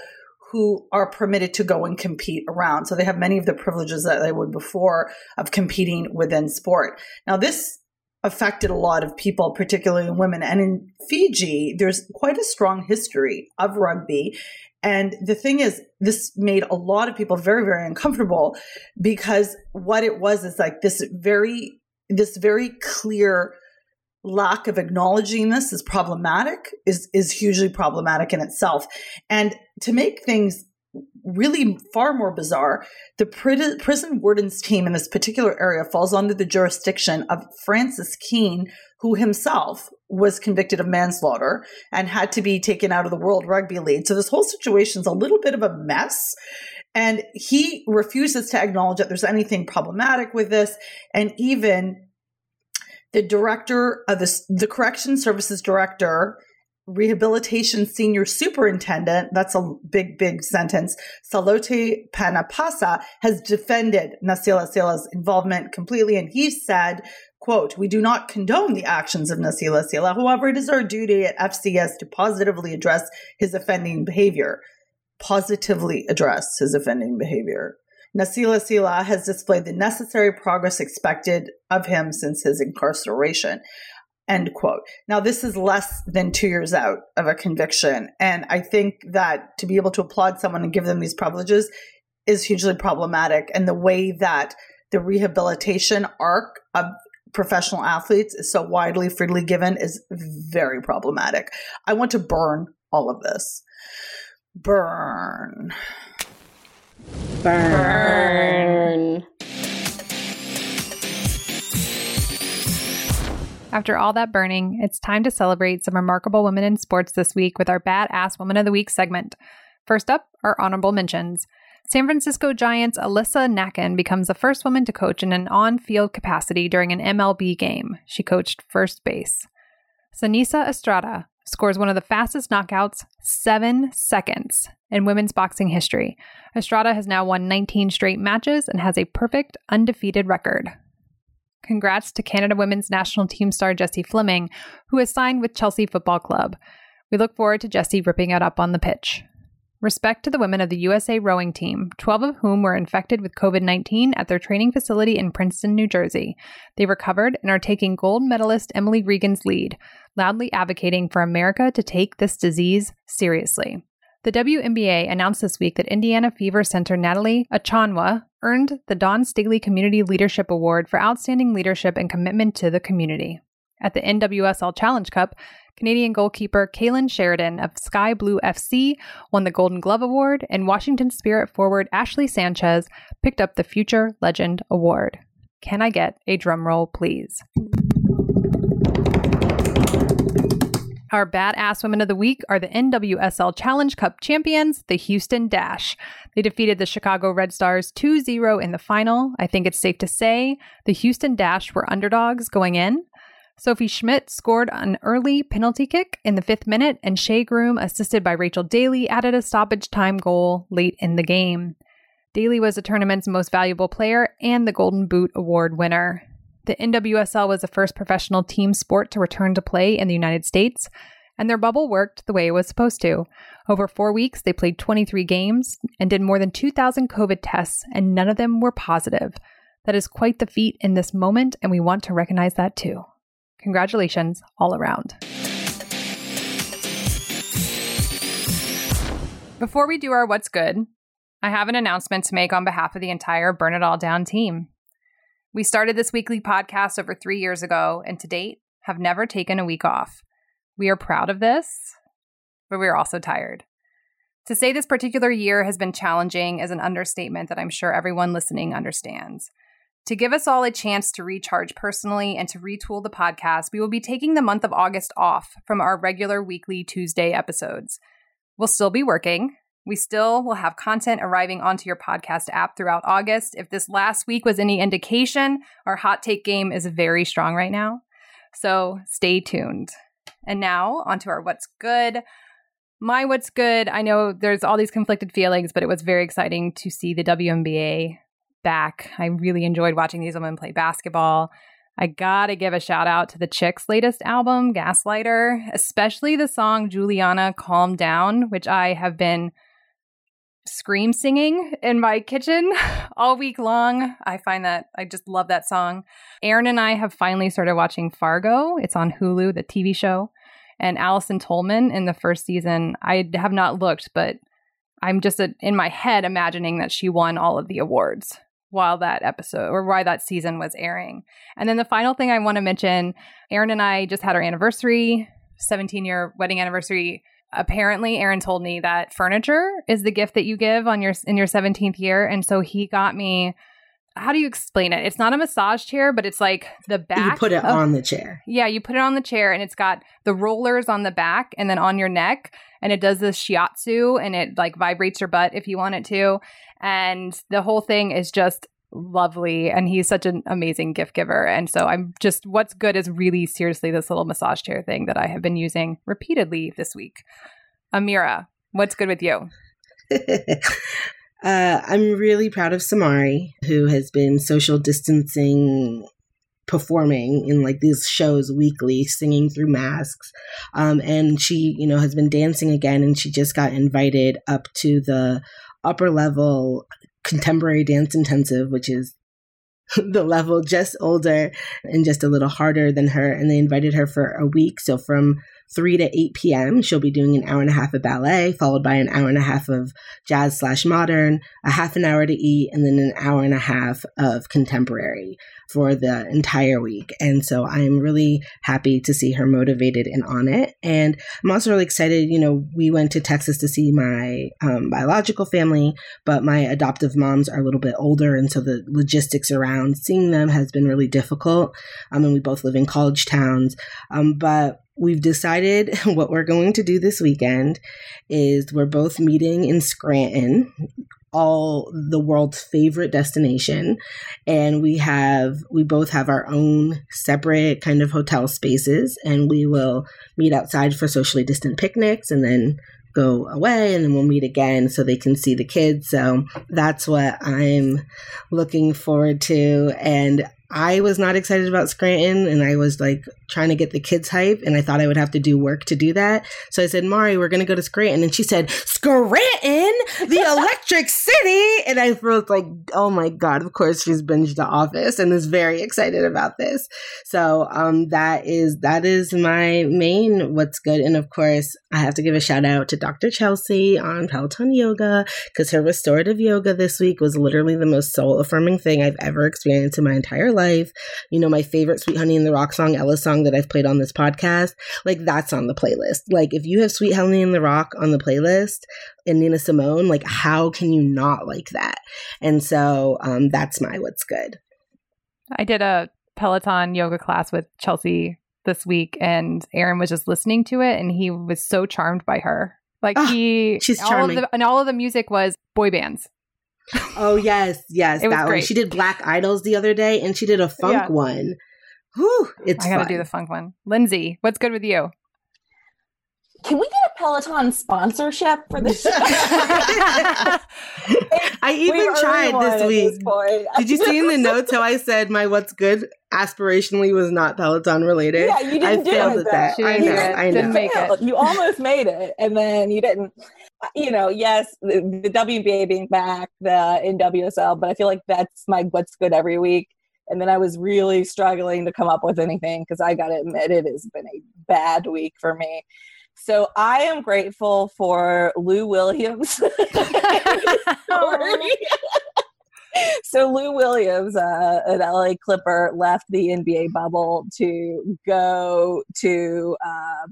who are permitted to go and compete around. So they have many of the privileges that they would before of competing within sport. Now, this affected a lot of people, particularly women. And in Fiji, there's quite a strong history of rugby. And the thing is, this made a lot of people very, very uncomfortable because what it was is like this very, this very clear lack of acknowledging this is problematic is is hugely problematic in itself and to make things really far more bizarre. The prison wardens team in this particular area falls under the jurisdiction of francis kean who himself was convicted of manslaughter and had to be taken out of the world rugby league. So this whole situation is a little bit of a mess and he refuses to acknowledge that there's anything problematic with this. And even the director of the, the correction services director rehabilitation senior superintendent that's a big big sentence salote panapasa has defended nasila sila's involvement completely and he said quote we do not condone the actions of nasila sila. However it is our duty at fcs to positively address his offending behavior. Positively address his offending behavior. Nasila Sila has displayed the necessary progress expected of him since his incarceration. End quote. Now, this is less than two years out of a conviction. And I think that to be able to applaud someone and give them these privileges is hugely problematic. And the way that the rehabilitation arc of professional athletes is so widely, freely given is very problematic. I want to burn all of this. Burn. Burn. After all that burning, it's time to celebrate some remarkable women in sports this week with our Badass Woman of the Week segment. First up, our honorable mentions. San Francisco Giants Alyssa Nakken becomes the first woman to coach in an on field capacity during an MLB game. She coached first base. Seniesa Estrada scores one of the fastest knockouts, seven seconds, in women's boxing history. Estrada has now won 19 straight matches and has a perfect, undefeated record. Congrats to Canada women's national team star Jessie Fleming, who has signed with Chelsea Football Club. We look forward to Jessie ripping it up on the pitch. Respect to the women of the USA rowing team, 12 of whom were infected with COVID 19 at their training facility in Princeton, New Jersey. They recovered and are taking gold medalist Emily Regan's lead, loudly advocating for America to take this disease seriously. The WNBA announced this week that Indiana Fever Center Natalie Achonwa earned the Dawn Staley Community Leadership Award for outstanding leadership and commitment to the community. At the NWSL Challenge Cup, Canadian goalkeeper Kailen Sheridan of Sky Blue FC won the Golden Glove Award, and Washington Spirit forward Ashley Sanchez picked up the Future Legend Award. Can I get a drum roll, please? Our badass women of the week are the NWSL Challenge Cup champions, the Houston Dash. They defeated the Chicago Red Stars 2 0 in the final. I think it's safe to say the Houston Dash were underdogs going in. Sophie Schmidt scored an early penalty kick in the fifth minute, and Shea Groom, assisted by Rachel Daly, added a stoppage time goal late in the game. Daly was the tournament's most valuable player and the Golden Boot Award winner. The NWSL was the first professional team sport to return to play in the United States, and their bubble worked the way it was supposed to. Over four weeks, they played 23 games and did more than 2,000 COVID tests, and none of them were positive. That is quite the feat in this moment, and we want to recognize that too. Congratulations all around. Before we do our What's Good, I have an announcement to make on behalf of the entire Burn It All Down team. We started this weekly podcast over three years ago, and to date, have never taken a week off. We are proud of this, but we are also tired. To say this particular year has been challenging is an understatement that I'm sure everyone listening understands. To give us all a chance to recharge personally and to retool the podcast, we will be taking the month of August off from our regular weekly Tuesday episodes. We'll still be working, we still will have content arriving onto your podcast app throughout August. If this last week was any indication, our hot take game is very strong right now. So stay tuned. And now, onto our what's good. My what's good. I know there's all these conflicted feelings, but it was very exciting to see the WNBA back. I really enjoyed watching these women play basketball. I gotta give a shout out to the Chicks' latest album, Gaslighter, especially the song Julianna Calm Down, which I have been scream singing in my kitchen all week long. I find that I just love that song. Aaron and I have finally started watching Fargo. It's on Hulu, the TV show. And Allison Tolman in the first season, I have not looked, but I'm just a, in my head imagining that she won all of the awards while that episode or why that season was airing. And then the final thing I want to mention Aaron and I just had our anniversary, 17 year wedding anniversary apparently Aaron told me that furniture is the gift that you give on your in your 17th year and so he got me how do you explain it? It's not a massage chair, but it's like the back. You put it of, on the chair. Yeah, you put it on the chair and it's got the rollers on the back and then on your neck and it does this shiatsu and it like vibrates your butt if you want it to. And the whole thing is just lovely and he's such an amazing gift giver. And so i'm just what's good is really seriously this little massage chair thing that i have been using repeatedly this week. Amira what's good with you? Uh, i'm really proud of samari who has been social distancing performing in like these shows weekly singing through masks. Um, and she you know has been dancing again and she just got invited up to the upper level contemporary dance intensive, which is the level just older and just a little harder than her. And they invited her for a week. So from 3 to 8 p.m., she'll be doing an hour and a half of ballet, followed by an hour and a half of jazz slash modern, a half an hour to eat, and then an hour and a half of contemporary for the entire week. And so I'm really happy to see her motivated and on it. And I'm also really excited. You know, we went to Texas to see my um, biological family, but my adoptive moms are a little bit older. And so the logistics around seeing them has been really difficult. Um, and we both live in college towns. Um, but we've decided what we're going to do this weekend is we're both meeting in Scranton all the world's favorite destination. And we have we both have our own separate kind of hotel spaces and we will meet outside for socially distant picnics and then go away and then we'll meet again so they can see the kids. So that's what i'm looking forward to. And I was not excited about Scranton and I was like trying to get the kids hype and I thought I would have to do work to do that. So I said, Mari, we're going to go to Scranton. And she said, Scranton, the electric city. And I felt like, oh my God, of course she's binged The Office and is very excited about this. So um, that is, that is my main what's good. And of course, I have to give a shout out to Dr. Chelsea on Peloton Yoga because her restorative yoga this week was literally the most soul affirming thing I've ever experienced in my entire life. You know, my favorite Sweet Honey in the Rock song, Ella song that I've played on this podcast, like that's on the playlist. Like if you have Sweet Honey in the Rock on the playlist and Nina Simone, like how can you not like that? And so um, that's my what's good. I did a Peloton yoga class with Chelsea this week and Aaron was just listening to it and he was so charmed by her. Like oh, he she's charming. The, and all of the music was boy bands. Oh yes, yes, it that one. She did Black Idols the other day, and she did a funk yeah. one. Whew, it's I gotta fun. do the funk one. Lindsay, what's good with you? Can we get a Peloton sponsorship for this show? I even tried this week. This Did you see in the notes how I said my what's good aspirationally was not Peloton related? Yeah, you didn't I do failed it, at that. I know. I know. Didn't make it. You almost made it, and then you didn't. Uh, you know, yes, the, the WNBA being back, the NWSL, but I feel like that's my what's good every week. And then I was really struggling to come up with anything because I got to admit it has been a bad week for me. So I am grateful for Lou Williams. so Lou Williams, uh, an LA Clipper, left the NBA bubble to go to uh,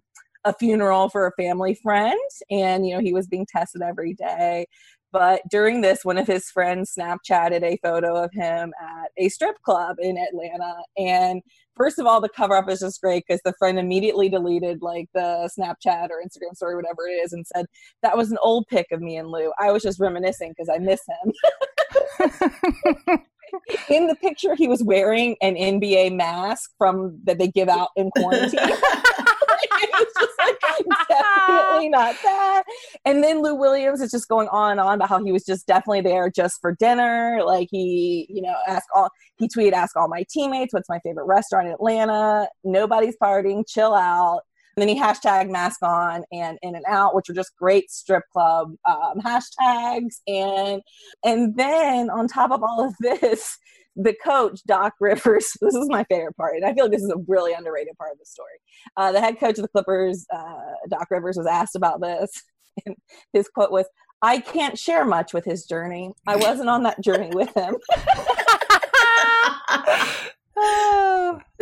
a funeral for a family friend, and you know he was being tested every day. But during this, one of his friends Snapchatted a photo of him at a strip club in Atlanta. And first of all, the cover up is just great because the friend immediately deleted like the Snapchat or Instagram story, whatever it is, and said, That was an old pic of me and Lou. I was just reminiscing because I miss him. in the picture, he was wearing an NBA mask from that they give out in quarantine. it's just like definitely not that. And then Lou Williams is just going on and on about how he was just definitely there just for dinner. Like he, you know, ask all he tweeted, ask all my teammates, what's my favorite restaurant in Atlanta? Nobody's partying, chill out. And then he hashtag mask on and in and out, which are just great strip club um, hashtags. And and then on top of all of this, the coach Doc Rivers. This is my favorite part, and I feel like this is a really underrated part of the story. Uh, the head coach of the Clippers, uh, Doc Rivers, was asked about this, and his quote was, "I can't share much with his journey. I wasn't on that journey with him."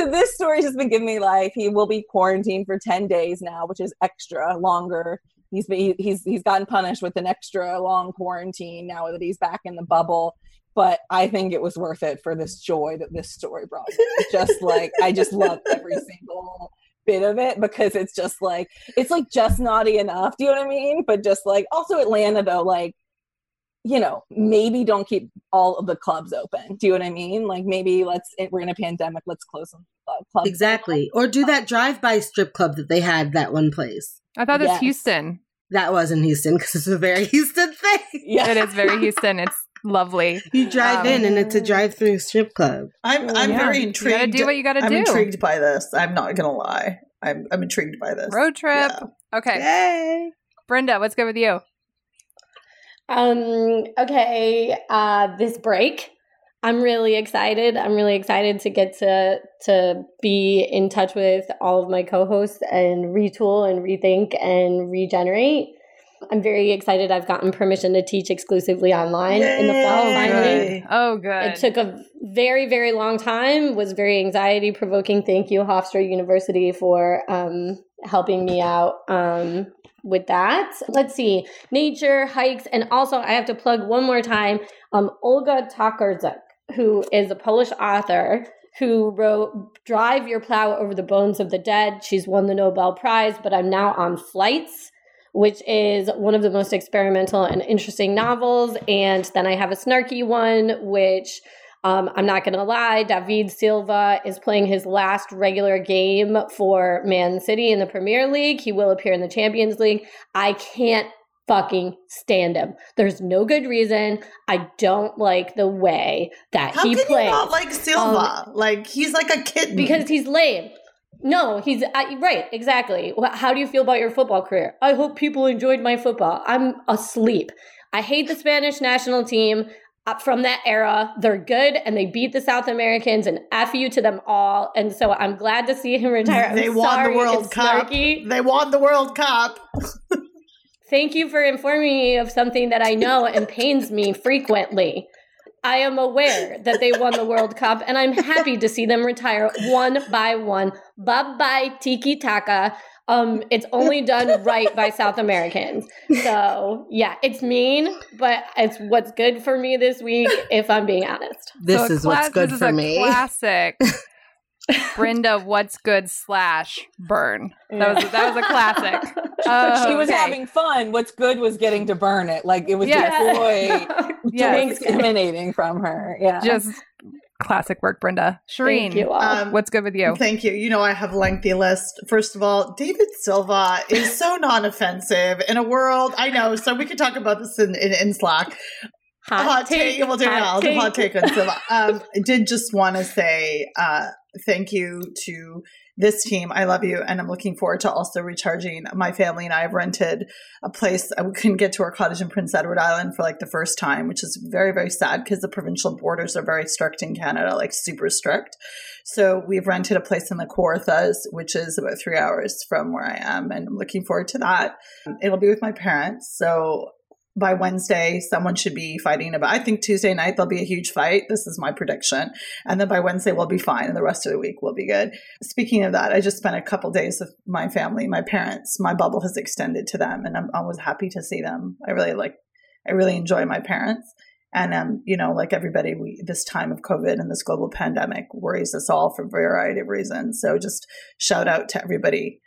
So this story's just been giving me life. He will be quarantined for ten days now, which is extra longer. He's been, he's he's gotten punished with an extra long quarantine now that he's back in the bubble. But I think it was worth it for this joy that this story brought. Me. just like I just love every single bit of it because it's just like it's like just naughty enough. Do you know what I mean? But just like also Atlanta though, like you know, maybe don't keep all of the clubs open. Do you know what I mean? Like maybe let's we're in a pandemic, let's close them uh, clubs. Exactly. Or do that drive-by strip club that they had that one place. I thought it's Houston. That was in Houston because it's a very Houston thing. Yeah, it is very Houston. It's lovely. You drive Um, in and it's a drive-through strip club. I'm I'm Yeah. very You intrigued. gotta do what you gotta I'm do. intrigued by this. I'm not gonna lie. I'm I'm intrigued by this. Road trip. Okay. Yay. Brenda, what's good with you? Um, okay, uh, this break. I'm really excited. I'm really excited to get to to be in touch with all of my co-hosts and retool and rethink and regenerate. I'm very excited. I've gotten permission to teach exclusively online in the fall. Oh, Finally, good. Oh, good. it took a very, very long time. Was very anxiety provoking. Thank you, Hofstra University, for um, helping me out um, with that. Let's see, nature hikes, and also I have to plug one more time. Um, Olga Tokarczuk, who is a Polish author who wrote "Drive Your Plow Over the Bones of the Dead." She's won the Nobel Prize, but I'm now on Flights which is one of the most experimental and interesting novels. And then I have a snarky one, which um, I'm not going to lie, David Silva is playing his last regular game for Man City in the Premier League. He will appear in the Champions League. I can't fucking stand him. There's no good reason. I don't like the way that How he can plays. you not like Silva? like he's like a kid Because he's lame. No, he's I, right. Exactly. How do you feel about your football career? I hope people enjoyed my football. I'm asleep. I hate the Spanish national team uh, from that era. They're good and they beat the South Americans and f you to them all. And so I'm glad to see him retire. I'm they won the World Cup. snarky. They won the World Cup. Thank you for informing me of something that I know and pains me frequently. I am aware that they won the World Cup, and I'm happy to see them retire one by one. Bye bye, tiki taka. Um, it's only done right by South Americans. So yeah, it's mean, but it's what's good for me this week, if I'm being honest. This So a is what's good this for is a me. Classic. Brenda, what's good slash burn. That was that was a classic. she was Okay. having fun. What's good was getting to burn it. Like it was Yes. the joy Yes. emanating from her. Yeah. Just classic work, Brenda. Shireen, Thank you all. Um, what's good with you? Thank you. You know, I have a lengthy list. First of all, David Silva is so non-offensive in a world. I know. So we could talk about this in, in, in Slack. hot, hot take. We'll do it now. I'll hot take on Silva. Um, I did just want to say uh, thank you to this team. I love you, and I'm looking forward to also recharging. My family and I have rented a place. We couldn't get to our cottage in Prince Edward Island for like the first time, which is very very sad because the provincial borders are very strict in Canada, like super strict. So we've rented a place in the Kawarthas, which is about three hours from where I am, and I'm looking forward to that. It'll be with my parents, so by Wednesday, someone should be fighting about. I think Tuesday night there'll be a huge fight. This is my prediction, and then by Wednesday we'll be fine, and the rest of the week will be good. Speaking of that, I just spent a couple days with my family, my parents. My bubble has extended to them, and I'm always happy to see them. I really like, I really enjoy my parents, and um, you know, like everybody, we this time of COVID and this global pandemic worries us all for a variety of reasons. So just shout out to everybody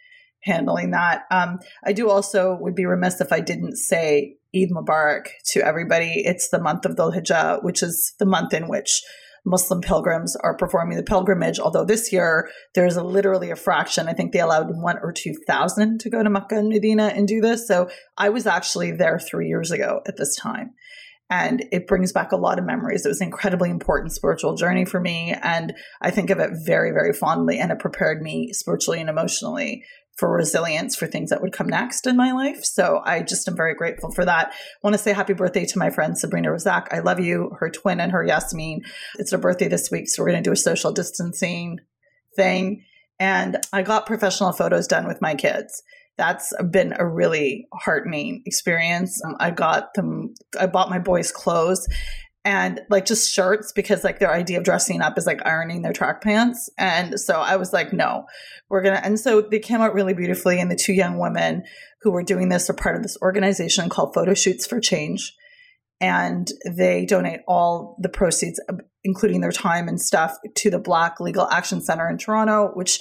handling that. Um, I do also would be remiss if I didn't say Eid Mubarak to everybody. It's the month of the Hijjah, which is the month in which Muslim pilgrims are performing the pilgrimage. Although this year there's a, literally a fraction. I think they allowed one or two thousand to go to Mecca and Medina and do this. So I was actually there three years ago at this time. And it brings back a lot of memories. It was an incredibly important spiritual journey for me. And I think of it very, very fondly. And it prepared me spiritually and emotionally for resilience for things that would come next in my life. So I just am very grateful for that. I want to say happy birthday to my friend Sabrina Razak. I love you, her twin and her Yasmin. It's her birthday this week, so we're going to do a social distancing thing. And I got professional photos done with my kids. That's been a really heartening experience. Um, I got them, I bought my boys clothes and like just shirts because like their idea of dressing up is like ironing their track pants. And so I was like, no, we're going to. And so they came out really beautifully. And the two young women who were doing this are part of this organization called Photo Shoots for Change. And they donate all the proceeds, uh, including their time and stuff, to the Black Legal Action Center in Toronto, which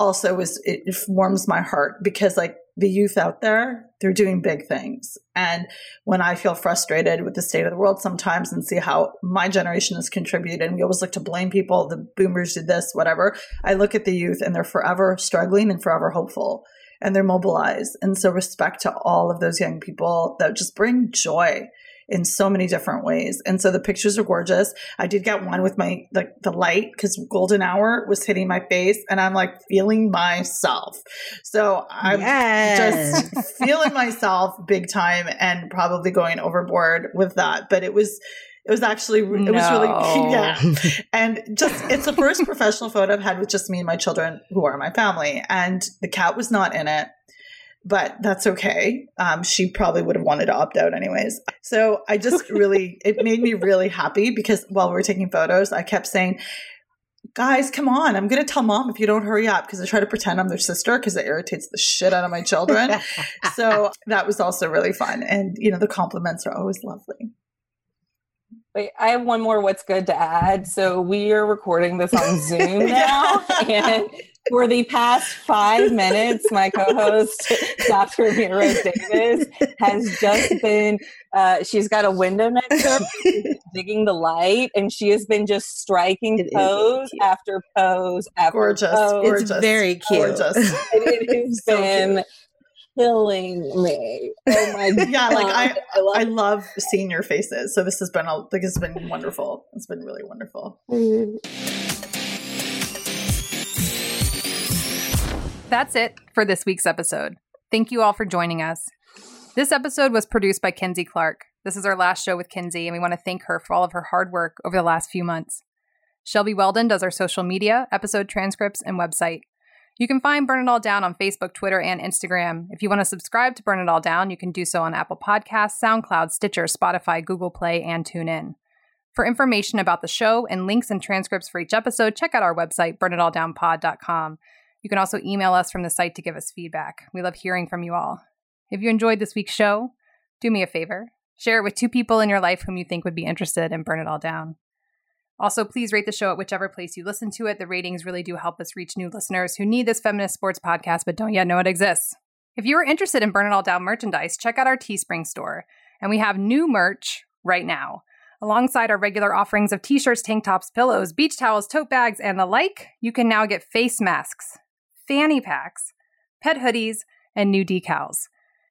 also is, it warms my heart because like the youth out there, they're doing big things. And when I feel frustrated with the state of the world sometimes and see how my generation has contributed, and we always look to blame people, the boomers did this, whatever, I look at the youth and they're forever struggling and forever hopeful and they're mobilized. And so respect to all of those young people that just bring joy in so many different ways. And so the pictures are gorgeous. I did get one with my like the light because golden hour was hitting my face and I'm like feeling myself. So I'm yes. just feeling myself big time and probably going overboard with that. But it was it was actually it no. was really yeah and just it's the first professional photo i've had with just me and my children who are my family and the cat was not in it but that's okay. Um, she probably would have wanted to opt out anyways. So I just really, it made me really happy because while we were taking photos, I kept saying, guys, come on. I'm going to tell mom if you don't hurry up because I try to pretend I'm their sister because it irritates the shit out of my children. so that was also really fun. And, you know, the compliments are always lovely. Wait, I have one more what's good to add. So we are recording this on Zoom now. and for the past five minutes, my co-host, Dr. Amira Davis, has just been uh, she's got a window next to her, digging the light, and she has been just striking it pose after pose after gorgeous, pose. Gorgeous, it's very cute. Gorgeous. it has so been cute killing me. Oh my god. yeah, like I I love, I love seeing your faces. So this has been a like it's been wonderful. It's been really wonderful. That's it for this week's episode. Thank you all for joining us. This episode was produced by Kinsey Clark. This is our last show with Kinsey, and we want to thank her for all of her hard work over the last few months. Shelby Weldon does our social media, episode transcripts, and website. You can find Burn It All Down on Facebook, Twitter, and Instagram. If you want to subscribe to Burn It All Down, you can do so on Apple Podcasts, SoundCloud, Stitcher, Spotify, Google Play, and TuneIn. For information about the show and links and transcripts for each episode, check out our website, burnitalldownpod.com. You can also email us from the site to give us feedback. We love hearing from you all. If you enjoyed this week's show, do me a favor share it with two people in your life whom you think would be interested and Burn It All Down. Also, please rate the show at whichever place you listen to it. The ratings really do help us reach new listeners who need this feminist sports podcast but don't yet know it exists. If you are interested in Burn It All Down merchandise, check out our Teespring store. And we have new merch right now. Alongside our regular offerings of t shirts, tank tops, pillows, beach towels, tote bags, and the like, you can now get face masks, fanny packs, pet hoodies, and new decals.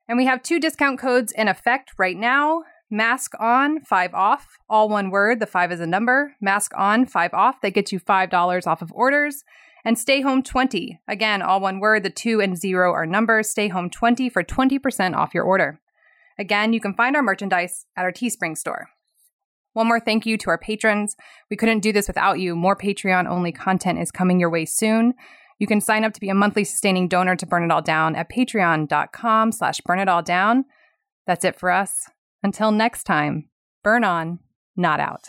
And we have two discount codes in effect right now. Mask on, five off, all one word. The five is a number. Mask on, five off. That gets you $5 off of orders. And stay home 20. Again, all one word. The two and zero are numbers. Stay home 20 for 20% off your order. Again, you can find our merchandise at our Teespring store. One more thank you to our patrons. We couldn't do this without you. More Patreon only content is coming your way soon. You can sign up to be a monthly sustaining donor to Burn It All Down at patreon.com slash burn it all down. That's it for us. Until next time, burn on, not out.